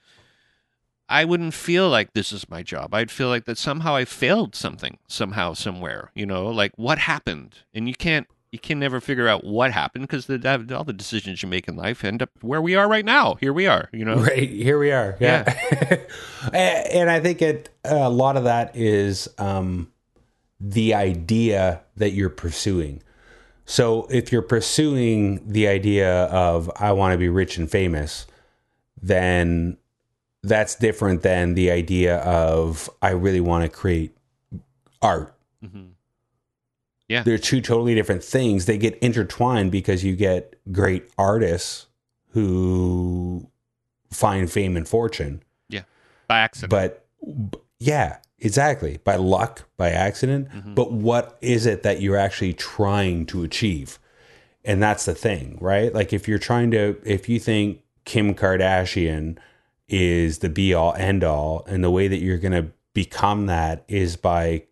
I wouldn't feel like this is my job. I'd feel like that somehow I failed something somehow somewhere. You know, like what happened, and you can't you can never figure out what happened because the, all the decisions you make in life end up where we are right now. Here we are. You know, Right here we are. Yeah, and and I think it a lot of that is um, the idea that you're pursuing. So if you're pursuing the idea of I want to be rich and famous, then that's different than the idea of I really want to create art. Mhm. Yeah. They're two totally different things. They get intertwined because you get great artists who find fame and fortune. Yeah. By accident. But b- yeah, exactly. By luck, by accident. Mhm. But what is it that you're actually trying to achieve? And that's the thing, right? Like if you're trying to, if you think Kim Kardashian is the be all end all, and the way that you're going to become that is by,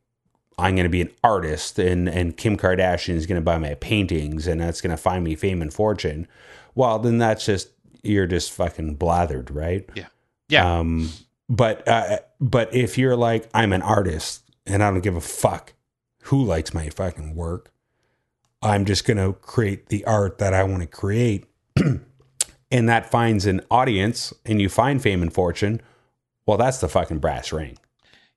I'm going to be an artist, and and Kim Kardashian is going to buy my paintings, and that's going to find me fame and fortune. Well, then that's just you're just fucking blathered, right? Yeah. Um, but uh, but if you're like I'm an artist and I don't give a fuck who likes my fucking work, I'm just gonna create the art that I want to create, and that finds an audience, and you find fame and fortune. Well, that's the fucking brass ring.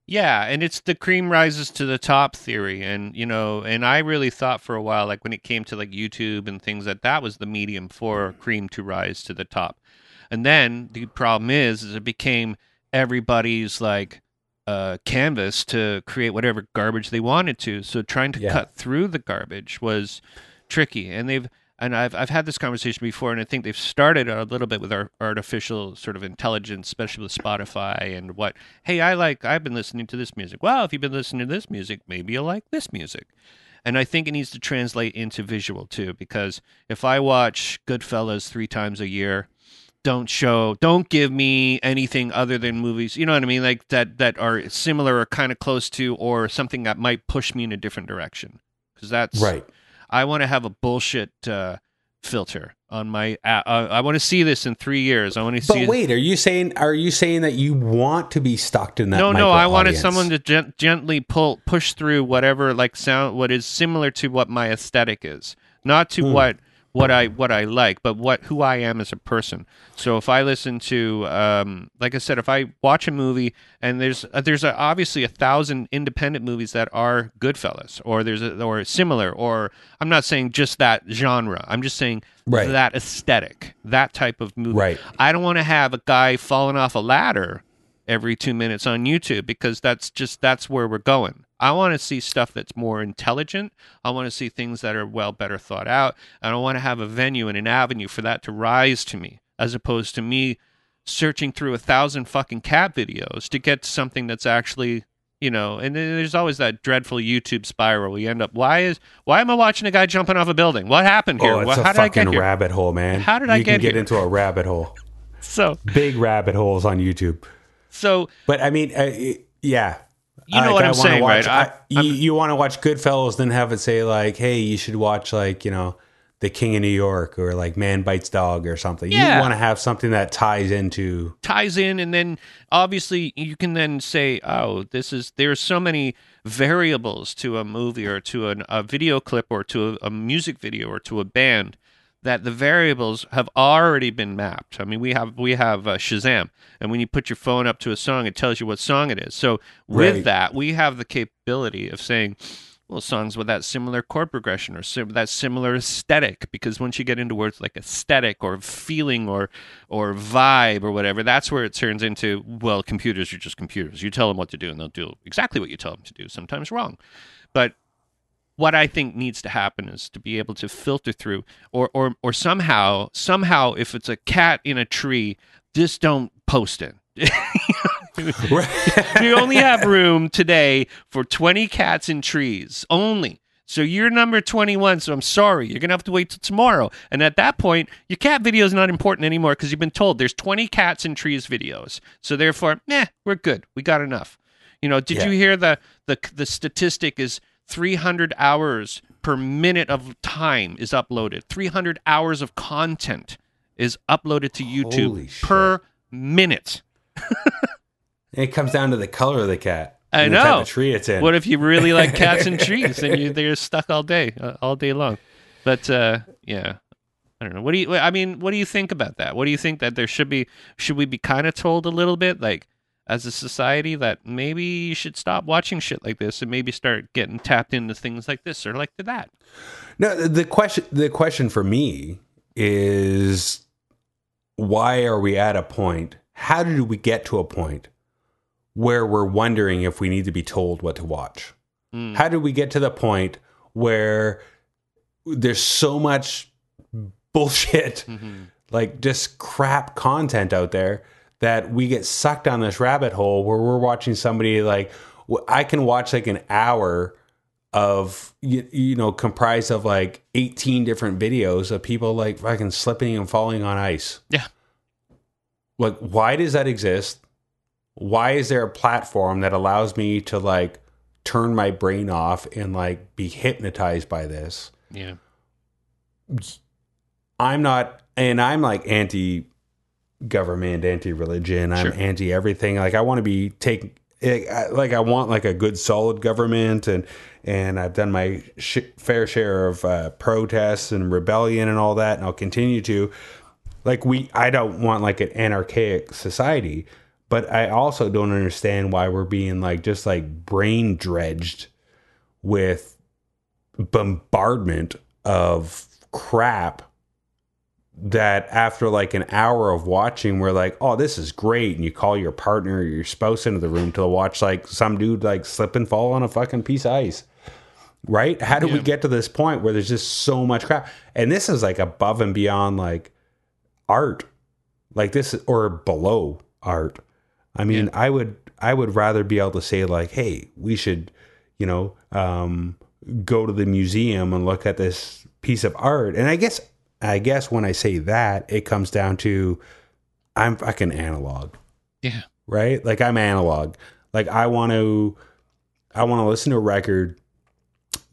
Yeah, and it's the cream rises to the top theory, and you know, and I really thought for a while, like when it came to like YouTube and things, that that was the medium for cream to rise to the top. And then the problem is, is it became everybody's like uh, canvas to create whatever garbage they wanted to. So trying to Yeah. cut through the garbage was tricky, and they've and I've I've had this conversation before, and I think they've started a little bit with our artificial sort of intelligence, especially with Spotify and what. Hey, I like I've been listening to this music. Well, if you've been listening to this music, maybe you'll like this music. And I think it needs to translate into visual too, because if I watch Goodfellas three times a year, don't show, don't give me anything other than movies. You know what I mean? Like that that are similar or kind of close to, or something that might push me in a different direction. Because that's Right. I want to have a bullshit uh, filter on my. Uh, uh, I want to see this in three years. I want to see. But wait, are you saying are you saying that you want to be stuck in that? no, no. I wanted someone to gen- gently pull, push through whatever like sound, what is similar to what my aesthetic is, not to Hmm. what what I what I like, but what who I am as a person. So if I listen to, um, like I said, if I watch a movie and there's uh, there's a, obviously a thousand independent movies that are Goodfellas, or there's a, or similar, or I'm not saying just that genre. I'm just saying Right. that aesthetic, that type of movie. Right. I don't want to have a guy falling off a ladder every two minutes on YouTube because that's just that's where we're going. I want to see stuff that's more intelligent. I want to see things that are well better thought out. And I want to have a venue and an avenue for that to rise to me, as opposed to me searching through a thousand fucking cat videos to get to something that's actually you know and then there's always that dreadful youtube spiral we end up why is why am i watching a guy jumping off a building what happened here Oh, it's Well, a how did i get fucking rabbit hole, man. How did I get get here? into a rabbit hole? so Big rabbit holes on YouTube. So But I mean, uh, yeah. You know Like, what I I'm saying, watch, right? I- I- you you want to watch Goodfellas, then have it say like, "Hey, you should watch like you know, The King of New York" or like "Man Bites Dog" or something. Yeah. You want to have something that ties into. ties in and then obviously you can then say oh this is there's so many variables to a movie or to an, a video clip or to a, a music video or to a band that the variables have already been mapped i mean we have we have uh, shazam and when you put your phone up to a song it tells you what song it is so with Right. that we have the capability of saying well, songs with that similar chord progression or sim- that similar aesthetic. Because once you get into words like aesthetic or feeling or or vibe or whatever, that's where it turns into well, computers are just computers. You tell them what to do, and they'll do exactly what you tell them to do. Sometimes wrong, but what I think needs to happen is to be able to filter through, or or or somehow somehow if it's a cat in a tree, just don't post it. you only have room today for 20 cats in trees only. So you're number 21, so I'm sorry. You're going to have to wait till tomorrow. And at that point, your cat video is not important anymore because you've been told there's 20 cats in trees videos. So therefore, meh, we're good. We got enough. You know, did Yeah. you hear the, the the statistic is 300 hours per minute of time is uploaded. 300 hours of content is uploaded to YouTube per minute. It comes down to the color of the cat. I and the type know. of tree it's in. What if you really like cats and trees and you they're stuck all day, uh, all day long? But uh, yeah, I don't know. What do you? I mean, what do you think about that? What do you think that there should be? Should we be kind of told a little bit, like as a society, that maybe you should stop watching shit like this and maybe start getting tapped into things like this or like that? No, the- question the question for me is why are we at a point? How did we get to a point where we're wondering if we need to be told what to watch? Mm. How did we get to the point where there's so much bullshit, Mhm. like just crap content out there that we get sucked down this rabbit hole where we're watching somebody like I can watch like an hour of you, you know comprised of like 18 different videos of people like fucking slipping and falling on ice. Yeah. Like why does that exist? Why is there a platform that allows me to like turn my brain off and like be hypnotized by this? Yeah. I'm not, and I'm like anti government, anti religion. I'm anti everything. Like I want to be taken, like I want like a good solid government, and and I've done my sh- fair share of uh, protests and rebellion and all that, and I'll continue to. Like we, I don't want like an anarchic society, but I also don't understand why we're being like just like brain dredged with bombardment of crap that after like an hour of watching we're like oh this is great. And you call your partner or your spouse into the room to watch like some dude like slip and fall on a fucking piece of ice right? How do we get to this point where there's just so much crap? And this is like above and beyond like art like this or below art. I mean i would i would rather be able to say like hey we should you know um go to the museum and look at this piece of art. And i guess i guess when i say that it comes down to i'm fucking analog. Yeah. right? Like i'm analog. Like i want to i want to listen to a record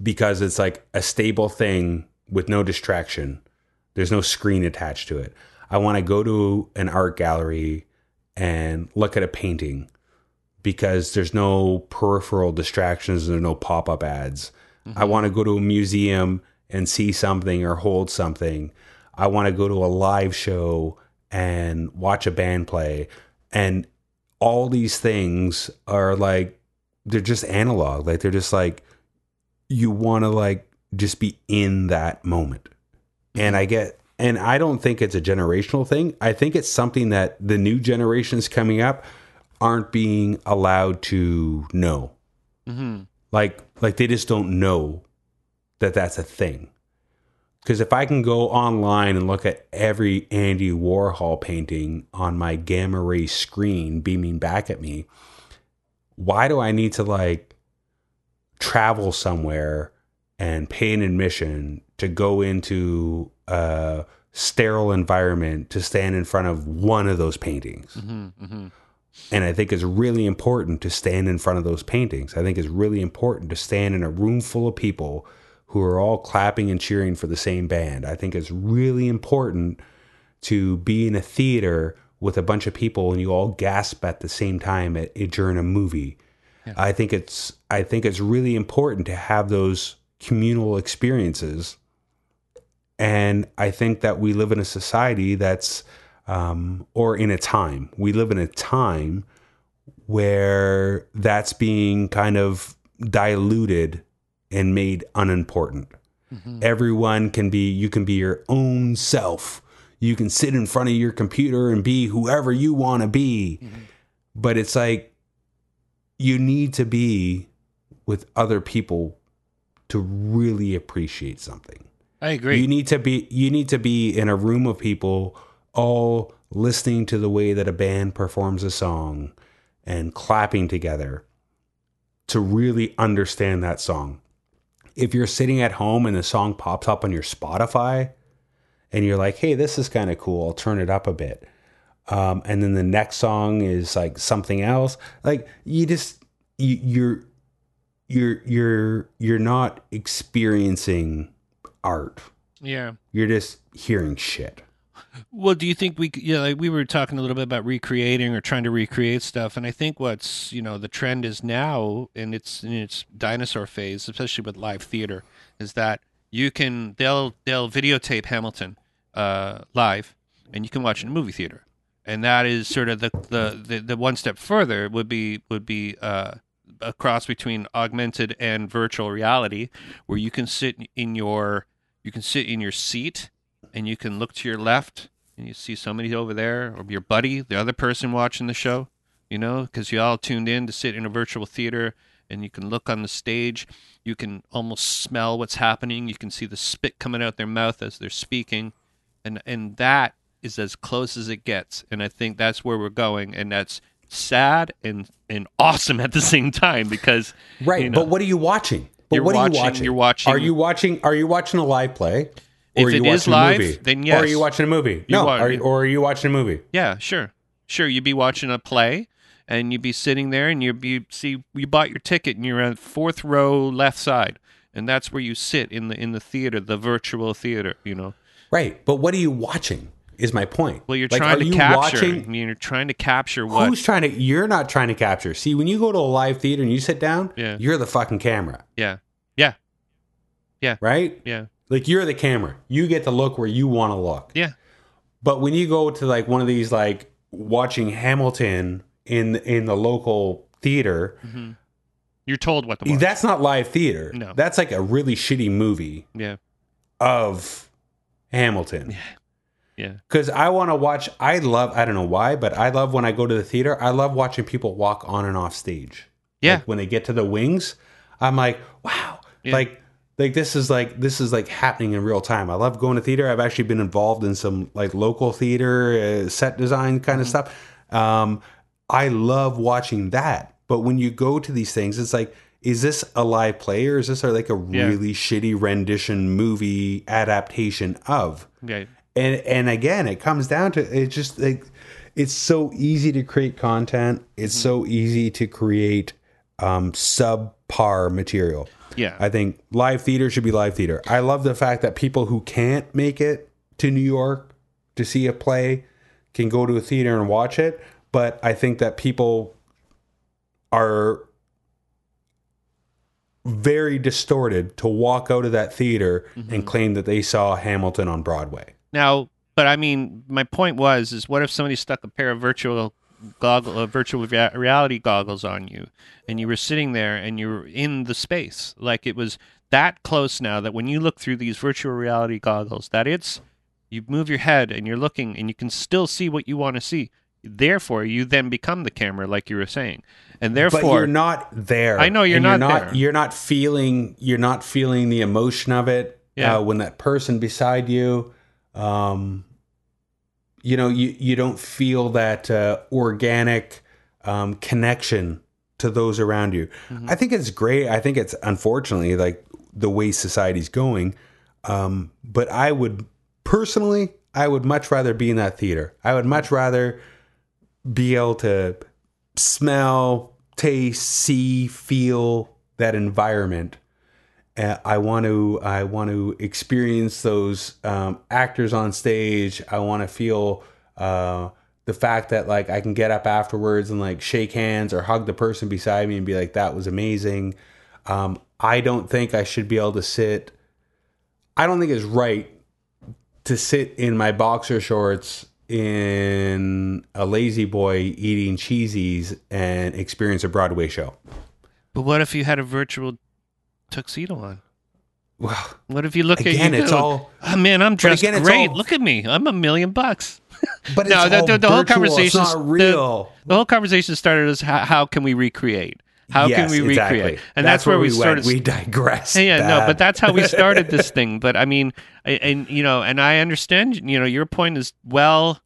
because it's like a stable thing with no distraction. There's no screen attached to it. I want to go to an art gallery and look at a painting because there's no peripheral distractions and there's no pop-up ads. Mm-hmm. I want to go to a museum and see something or hold something i want to go to a live show and watch a band play. And all these things are like they're just analog. Like they're just like you want to like just be in that moment. And i get and i don't think it's a generational thing. I think it's something that the new generations coming up aren't being allowed to know. Hmm like like they just don't know that that's a thing. Because if i can go online and look at every andy warhol painting on my gamma ray screen beaming back at me why do i need to like travel somewhere and pay an admission to go into a sterile environment to stand in front of one of those paintings? Hmm hmm and I think it's really important to stand in front of those paintings. I think it's really important to stand in a room full of people who are all clapping and cheering for the same band. I think it's really important to be in a theater with a bunch of people and you all gasp at the same time at, during a movie. I think it's I think it's really important to have those communal experiences. And I think that we live in a society that's um, or in a time. We live in a time where that's being kind of diluted and made unimportant. Everyone can be, you can be your own self. You can sit in front of your computer and be whoever you want to be. But it's like, you need to be with other people to really appreciate something. I agree. You need to be you need to be in a room of people all listening to the way that a band performs a song and clapping together to really understand that song. If you're sitting at home and the song pops up on your Spotify and you're like, "Hey, this is kind of cool. I'll turn it up a bit." Um, and then the next song is like something else. Like you just you, you're you're you're you're not experiencing art. yeah. You're just hearing shit. Well, do you think we, c- yeah, like we were talking a little bit about recreating or trying to recreate stuff, and I think what's you know the trend is now and its in its dinosaur phase, especially with live theater, is that you can they'll they'll videotape Hamilton uh, live, and you can watch it in a movie theater, and that is sort of the the the, the one step further would be would be uh, a cross between augmented and virtual reality, where you can sit in your you can sit in your seat and you can look to your left and you see somebody over there or your buddy, the other person watching the show, you know, because you all tuned in to sit in a virtual theater and you can look on the stage. You can almost smell what's happening. You can see the spit coming out their mouth as they're speaking. And, and that is as close as it gets. And I think that's where we're going. And that's sad and, and awesome at the same time because Right. you know, but what are you watching? But You're what are you watching- watching? you're watching- Are you watching are you watching a live play? If are you it is live, then Or are you watching a movie? no. wa- are, or are you watching a movie? Yeah, sure, sure. You'd be watching a play, and you'd be sitting there, and you you see you bought your ticket, and you're on fourth row left side, and that's where you sit in the in the theater, the virtual theater. You know, Right. But what are you watching? Is my point. well, you're Like, trying to you capture. watching- I mean, you're trying to capture what. Who's trying to? You're not trying to capture. See, when you go to a live theater and you sit down, Yeah. you're the fucking camera, Yeah. yeah, yeah, right? yeah, Like you're the camera. You get to look where you want to look. yeah. But when you go to like one of these like watching Hamilton in in the local theater, mm-hmm. You're told what to watch. that's not live theater. No. That's like a really shitty movie yeah, of Hamilton. yeah, Cuz I want to watch I love I don't know why, but I love when I go to the theater, I love watching people walk on and off stage. yeah. Like when they get to the wings, I'm like, wow. Yeah. Like like this is like this is like happening in real time. I love going to theater. I've actually been involved in some like local theater uh, set design kind Mm-hmm. of stuff. Um, I love watching that. But when you go to these things, it's like, is this a live play or is this like a Yeah. really shitty rendition movie adaptation of? yeah. and and again it comes down to it's just like it's so easy to create content it's so easy to create um subpar material Yeah. i think live theater should be live theater. I love the fact that people who can't make it to new york to see a play can go to a theater and watch it but i think that people are very distorted to walk out of that theater and mm-hmm. claim that they saw hamilton on broadway. Now, but I mean, my point was, is what if somebody stuck a pair of virtual goggle, uh, virtual rea- reality goggles on you, and you were sitting there and you were in the space, like it was that close now that when you look through these virtual reality goggles, that it's you move your head and you're looking and you can still see what you want to see. Therefore, you then become the camera, like you were saying, and therefore, but you're not there. I know you're not you're there. You're not feeling. You're not feeling the emotion of it. Yeah. Uh, when that person beside you, um, you know, you you don't feel that uh, organic um, connection to those around you. Mm-hmm. I think it's great. I think it's unfortunately like the way society's going. Um, but I would personally, I would much rather be in that theater. I would much rather be able to smell, taste, see, feel that environment. I want to I want to experience those um, actors on stage. I want to feel uh, the fact that like I can get up afterwards and like shake hands or hug the person beside me and be like that was amazing. Um, I don't think I should be able to sit. I don't think it's right to sit in my boxer shorts in a lazy boy eating cheesies and experience a Broadway show. but what if you had a virtual tuxedo on? Well, What if you look again, at you? it's go, all. Oh man, I'm dressed again, great. all- Look at me. I'm a million bucks. But No, it's the- the- the whole conversation is- not real. The whole conversation started as how, how can we recreate? How yes, can we exactly. recreate? And that's, where, we, went. started. We digress. Yeah, yeah, no, but that's how we started this thing. But I mean, and you know, and I understand. You know, your point is well,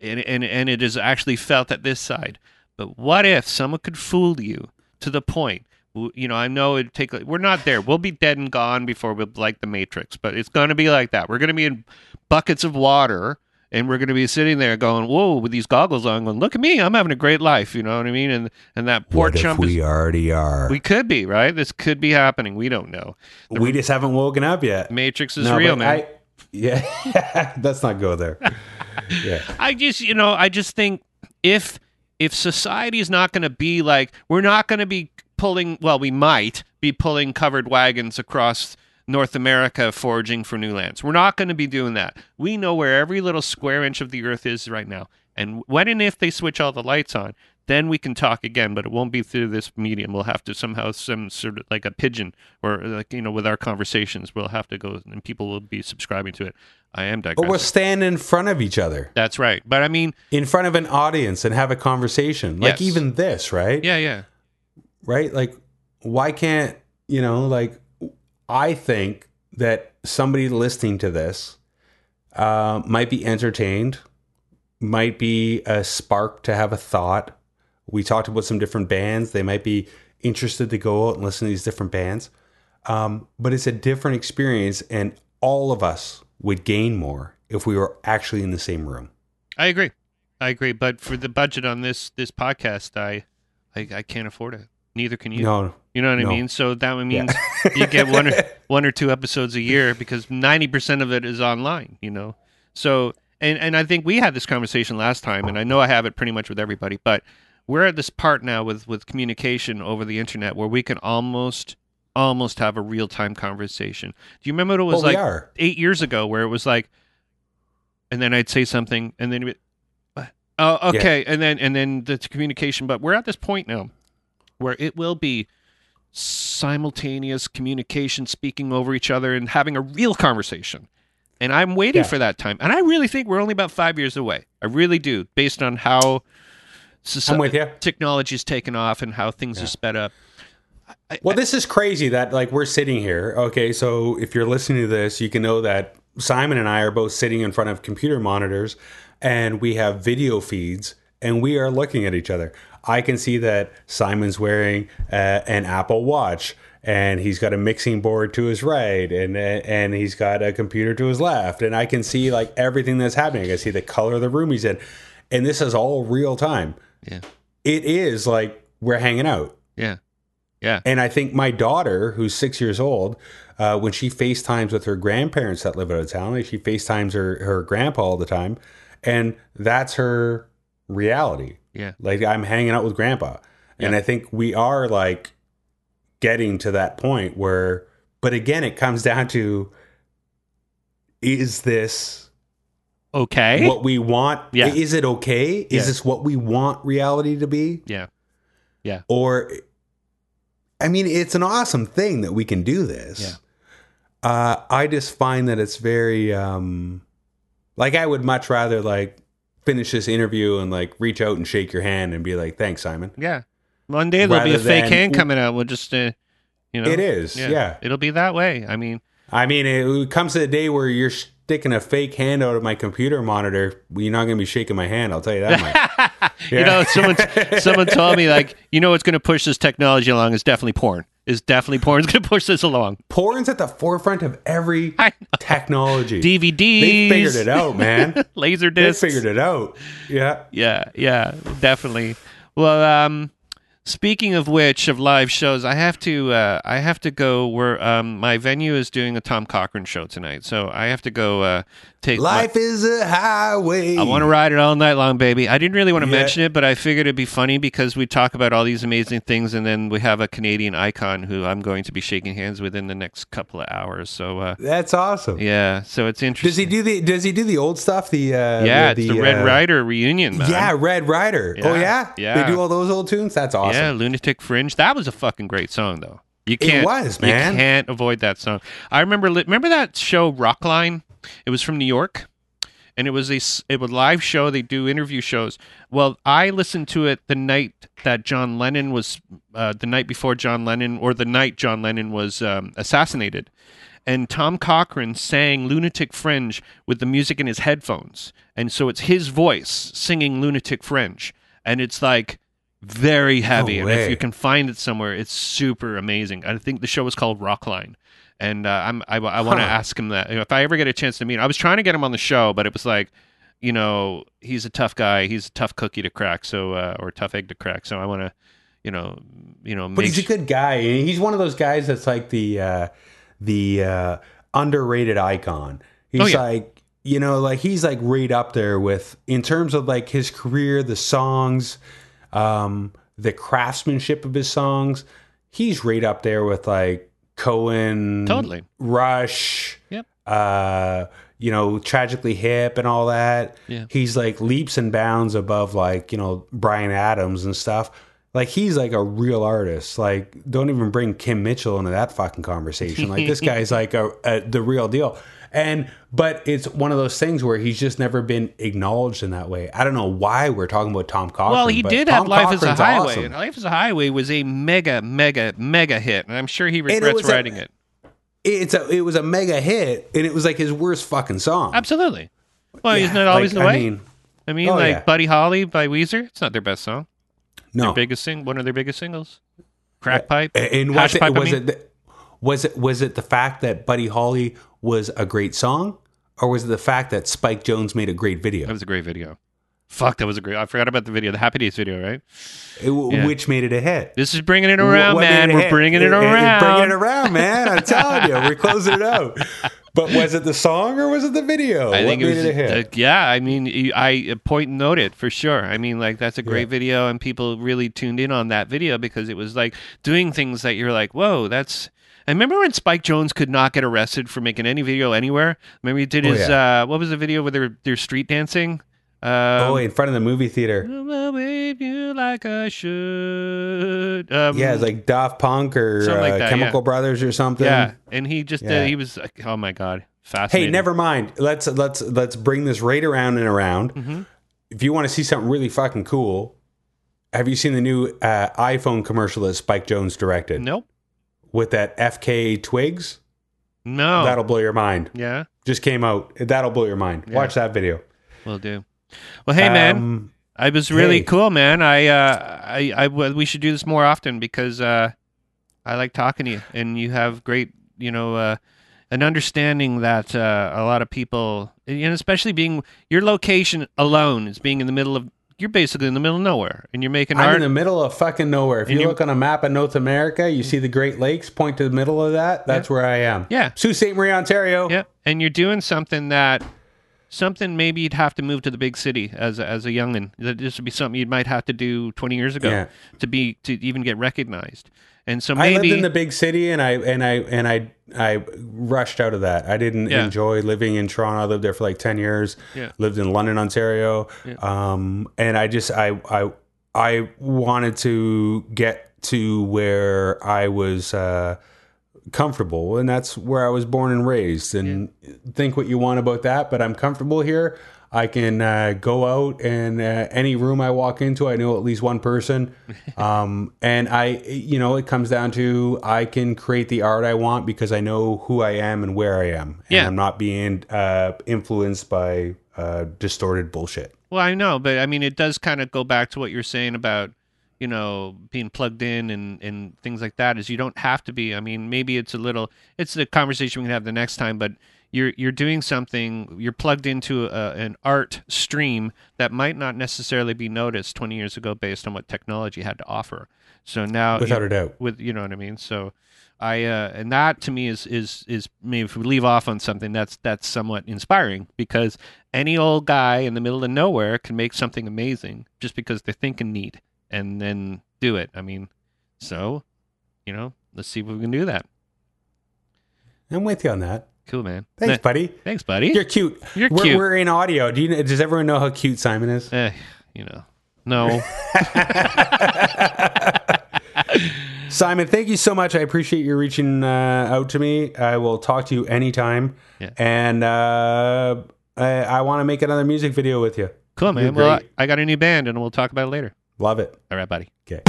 and and and it is actually felt at this side. But what if someone could fool you to the point? You know, I know it take. We're not there. We'll be dead and gone before we're like the Matrix. But it's going to be like that. We're going to be in buckets of water. And we're going to be sitting there going, "Whoa!" with these goggles on, going, "Look at me! I'm having a great life." You know what I mean? And and that poor what if chump is we already are? we could be right. This could be happening. We don't know. we just haven't woken up yet. Matrix is No, real, man. I- yeah, let's not go there. Yeah, I just, you know, I just think if if society is not going to be like, we're not going to be pulling. Well, we might be pulling covered wagons across North America, foraging for new lands. We're not going to be doing that. We know where every little square inch of the earth is right now, and when and if they switch all the lights on. Then we can talk again, but it won't be through this medium. We'll have to somehow, some sort of like a pigeon, or like you know, with our conversations, we'll have to go, and people will be subscribing to it. I am digressing. we'll stand in front of each other, That's right. But I mean, in front of an audience, and have a conversation. Like Yes. even this, right? yeah, yeah. Right? Like, why can't you know? Like, I think that somebody listening to this uh, might be entertained, might be a spark to have a thought. We talked about some different bands; they might be interested to go out and listen to these different bands. Um, but it's a different experience, and all of us would gain more if we were actually in the same room. I agree. I agree. But for the budget on this this podcast, I I, I can't afford it. Neither can you. No, You know what no. I mean? So that means you get one or one or two episodes a year because ninety percent of it is online. You know. So and and I think we had this conversation last time, and I know I have it pretty much with everybody, but we're at this part now with with communication over the internet where we can almost almost have a real time conversation. Do you remember what it was well, like eight years ago where it was like, and then I'd say something, and then, oh, okay, and then and then the communication. But we're at this point now where it will be simultaneous communication, speaking over each other, and having a real conversation. And I'm waiting Yeah. for that time. And I really think we're only about five years away. I really do, based on how soci- I'm technology's taken off and how things are sped up. I, Well, this is crazy that like we're sitting here. Okay, so if you're listening to this, you can know that Simon and I are both sitting in front of computer monitors and we have video feeds and we are looking at each other. I can see that Simon's wearing uh, an Apple Watch and he's got a mixing board to his right and and he's got a computer to his left and I can see like everything that's happening. I can see the color of the room he's in. And this is all real time. yeah, It is like we're hanging out. yeah, yeah, And I think my daughter, who's six years old, uh, when she FaceTimes with her grandparents that live out of town, like she FaceTimes her, her grandpa all the time. And that's her reality. yeah. Like I'm hanging out with grandpa. And Yeah. I think we are like getting to that point where, but again, it comes down to is this Okay. what we want? Yeah. Is it okay? Is Yeah. this what we want reality to be? yeah. Yeah. Or I mean, it's an awesome thing that we can do this. Yeah. Uh, I just find that it's very um, like I would much rather like finish this interview and like reach out and shake your hand and be like, "Thanks, Simon." Yeah. One day there'll be a Rather fake than- hand coming out. We'll just, uh, you know. It is, yeah. It'll be that way. I mean, I mean, it comes to the day where you're sticking a fake hand out of my computer monitor. You're not going to be shaking my hand. I'll tell you that much. you know, someone someone told me like, you know, what's going to push this technology along is definitely porn. Is definitely porn's going to push this along. Porn's at the forefront of every technology. DVDs, they figured it out, man. laser they figured it out. Yeah. Yeah, yeah, definitely. Well, um, speaking of which, of live shows, I have to, uh, I have to go. Where um, my venue is doing a Tom Cochrane show tonight, so I have to go uh, take. my- Life is a highway. I want to ride it all night long, baby. I didn't really want to Yeah. mention it, but I figured it'd be funny because we talk about all these amazing things, and then we have a Canadian icon who I'm going to be shaking hands with in the next couple of hours. So, uh, That's awesome. yeah, so it's interesting. Does he do the Does he do the old stuff? The uh, Yeah, the, it's the Red uh, Rider reunion, man. Yeah, Red Rider. Oh Yeah, yeah, yeah. They do all those old tunes. That's awesome. Yeah, Lunatic Fringe. That was a fucking great song, though. You can't. It was, man. You can't avoid that song. I remember. Remember that show Rockline? It was from New York, and it was a it was a live show. They do interview shows. Well, I listened to it the night that John Lennon was, uh, the night before John Lennon, or the night John Lennon was um, assassinated, and Tom Cochrane sang "Lunatic Fringe" with the music in his headphones, and so it's his voice singing "Lunatic Fringe," and it's like very heavy. and if you can find it somewhere, it's super amazing. I think the show was called Rockline. And uh, I'm, I, I want to Huh. ask him that if I ever get a chance to meet him. I was trying to get him on the show, but it was like, you know, he's a tough guy. He's a tough cookie to crack. So, uh, or tough egg to crack. So I want to, you know, you know, But he's a good guy. He's one of those guys that's like the uh, the uh, underrated icon. He's Oh, yeah. like you know, like he's like right up there with in terms of like his career, the songs, um, the craftsmanship of his songs. He's right up there with like Cohen, Totally. Rush, Yep. uh, you know, tragically hip and all that. Yeah. He's like leaps and bounds above like, you know, Bryan Adams and stuff. Like he's like a real artist. Like don't even bring Kim Mitchell into that fucking conversation. Like this guy's like a, a the real deal. And but it's one of those things where he's just never been acknowledged in that way. I don't know why we're talking about Tom Cochrane. Well, he but did Tom have Life as a Highway, awesome. Life as a Highway was a mega, mega, mega hit, and I'm sure he it regrets a- writing it. It's a it was a mega hit, and it was like his worst fucking song. Absolutely. Well, Yeah, isn't it always like, the way? I mean, I mean, oh, like yeah. Buddy Holly by Weezer. It's not their best song. no. Their biggest sing, one of their biggest singles. Crack uh, pipe. And was it, was mean. it was it was it the fact that Buddy Holly was a great song, or was it the fact that Spike Jonze made a great video, That was a great video. Fuck, that was a great. I forgot about the video, the Happy Days video, right? It- Yeah. which made it a hit? This is bringing it around, What man. it We're hit? bringing it It- around. Bringing it around, man. I'm telling you, we're closing it out. But was it the song or was it the video? I what think made it was. it a hit? uh, yeah, I mean, I uh, point and note it for sure. I mean, like that's a great Yeah. video, and people really tuned in on that video because it was like doing things that you're like, whoa, that's. I remember when Spike Jonze could not get arrested for making any video anywhere. Remember he did Oh, his yeah. uh, what was the video where they're they're street dancing? Um, oh, in front of the movie theater. Wave you like I should. Um, Yeah, it's like Daft Punk or like uh, that, Chemical yeah. Brothers or something. yeah, and he just Yeah. uh, he was like, oh my god, fascinating. Hey, never mind. Let's let's let's bring this right around and around. Mhm. If you want to see something really fucking cool, have you seen the new uh, iPhone commercial that Spike Jonze directed Nope. With that FKA Twigs? No. That'll blow your mind. yeah, Just came out. That'll blow your mind. Yeah. Watch that video. we'll do. Well, hey man, Um, I was really hey. cool, man. I, uh, I, I, we should do this more often because uh, I like talking to you, and you have great, you know, uh, an understanding that uh, a lot of people, and especially being your location alone is being in the middle of. You're basically in the middle of nowhere, and you're making I'm art. in the middle of fucking nowhere. If And you look on a map of North America, you see the Great Lakes. Point to the middle of that. That's where I am. yeah, Sault Ste. Marie, Ontario. yeah, and you're doing something that. Something maybe you'd have to move to the big city as a, as a youngin. That this would be something you might have to do 20 years ago Yeah. to be to even get recognized. And so maybe I lived in the big city, and I and I and I I rushed out of that. I didn't Yeah. enjoy living in Toronto. I lived there for like ten years. Yeah. Lived in London, Ontario, um, and I just I I I wanted to get to where I was. Uh, comfortable and that's where i was born and raised and think what you want about that but i'm comfortable here i can uh, go out and uh, any room i walk into i know at least one person um, and i you know it comes down to i can create the art i want because i know who i am and where i am and Yeah. i'm not being uh, influenced by uh, distorted bullshit Well, I know, but I mean, it does kind of go back to what you're saying about, you know, being plugged in and, and things like that. Is you don't have to be. I mean, maybe it's a little. It's the conversation we can have the next time, but you're you're doing something. You're plugged into a, an art stream that might not necessarily be noticed 20 years ago based on what technology had to offer. So now, without you- a doubt with you know what I mean. So I uh, and that to me is is is maybe if we leave off on something that's that's somewhat inspiring because any old guy in the middle of nowhere can make something amazing just because they're thinking neat and then do it. I mean, so you know, let's see if we can do that. i'm with you on that Cool, man. thanks buddy thanks, buddy. you're cute You're we're, cute. we're in audio do you does everyone know how cute simon is Eh, you know, no. Simon, thank you so much. I appreciate you reaching uh, out to me. I will talk to you anytime. Yeah. And uh, I, I want to make another music video with you. Cool, man. Well, I got a new band, and we'll talk about it later. Love it. All right, buddy. Okay.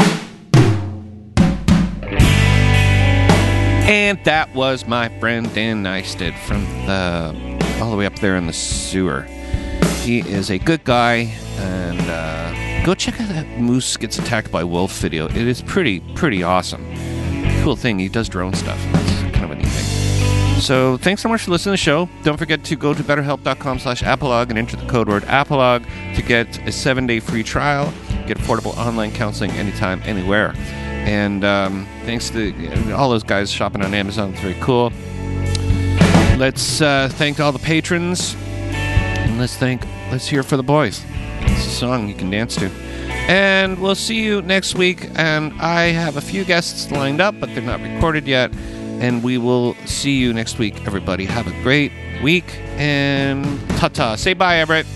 And that was my friend Dan Neisted from the all the way up there in the sewer. He is a good guy, and uh, go check out that moose gets attacked by wolf video. It is pretty pretty awesome. Cool thing. He does drone stuff. That's kind of a neat thing. So thanks so much for listening to the show. Don't forget to go to betterhelp.com slash apolog and enter the code word apolog to get a seven-day free trial. Get affordable online counseling anytime, anywhere. And um, thanks to all those guys shopping on Amazon. It's very cool. Let's uh, thank all the patrons. And let's thank, let's hear for the boys. It's a song you can dance to. And we'll see you next week. And I have a few guests lined up, but they're not recorded yet. And we will see you next week, everybody. Have a great week. And ta ta. Say bye, Everett.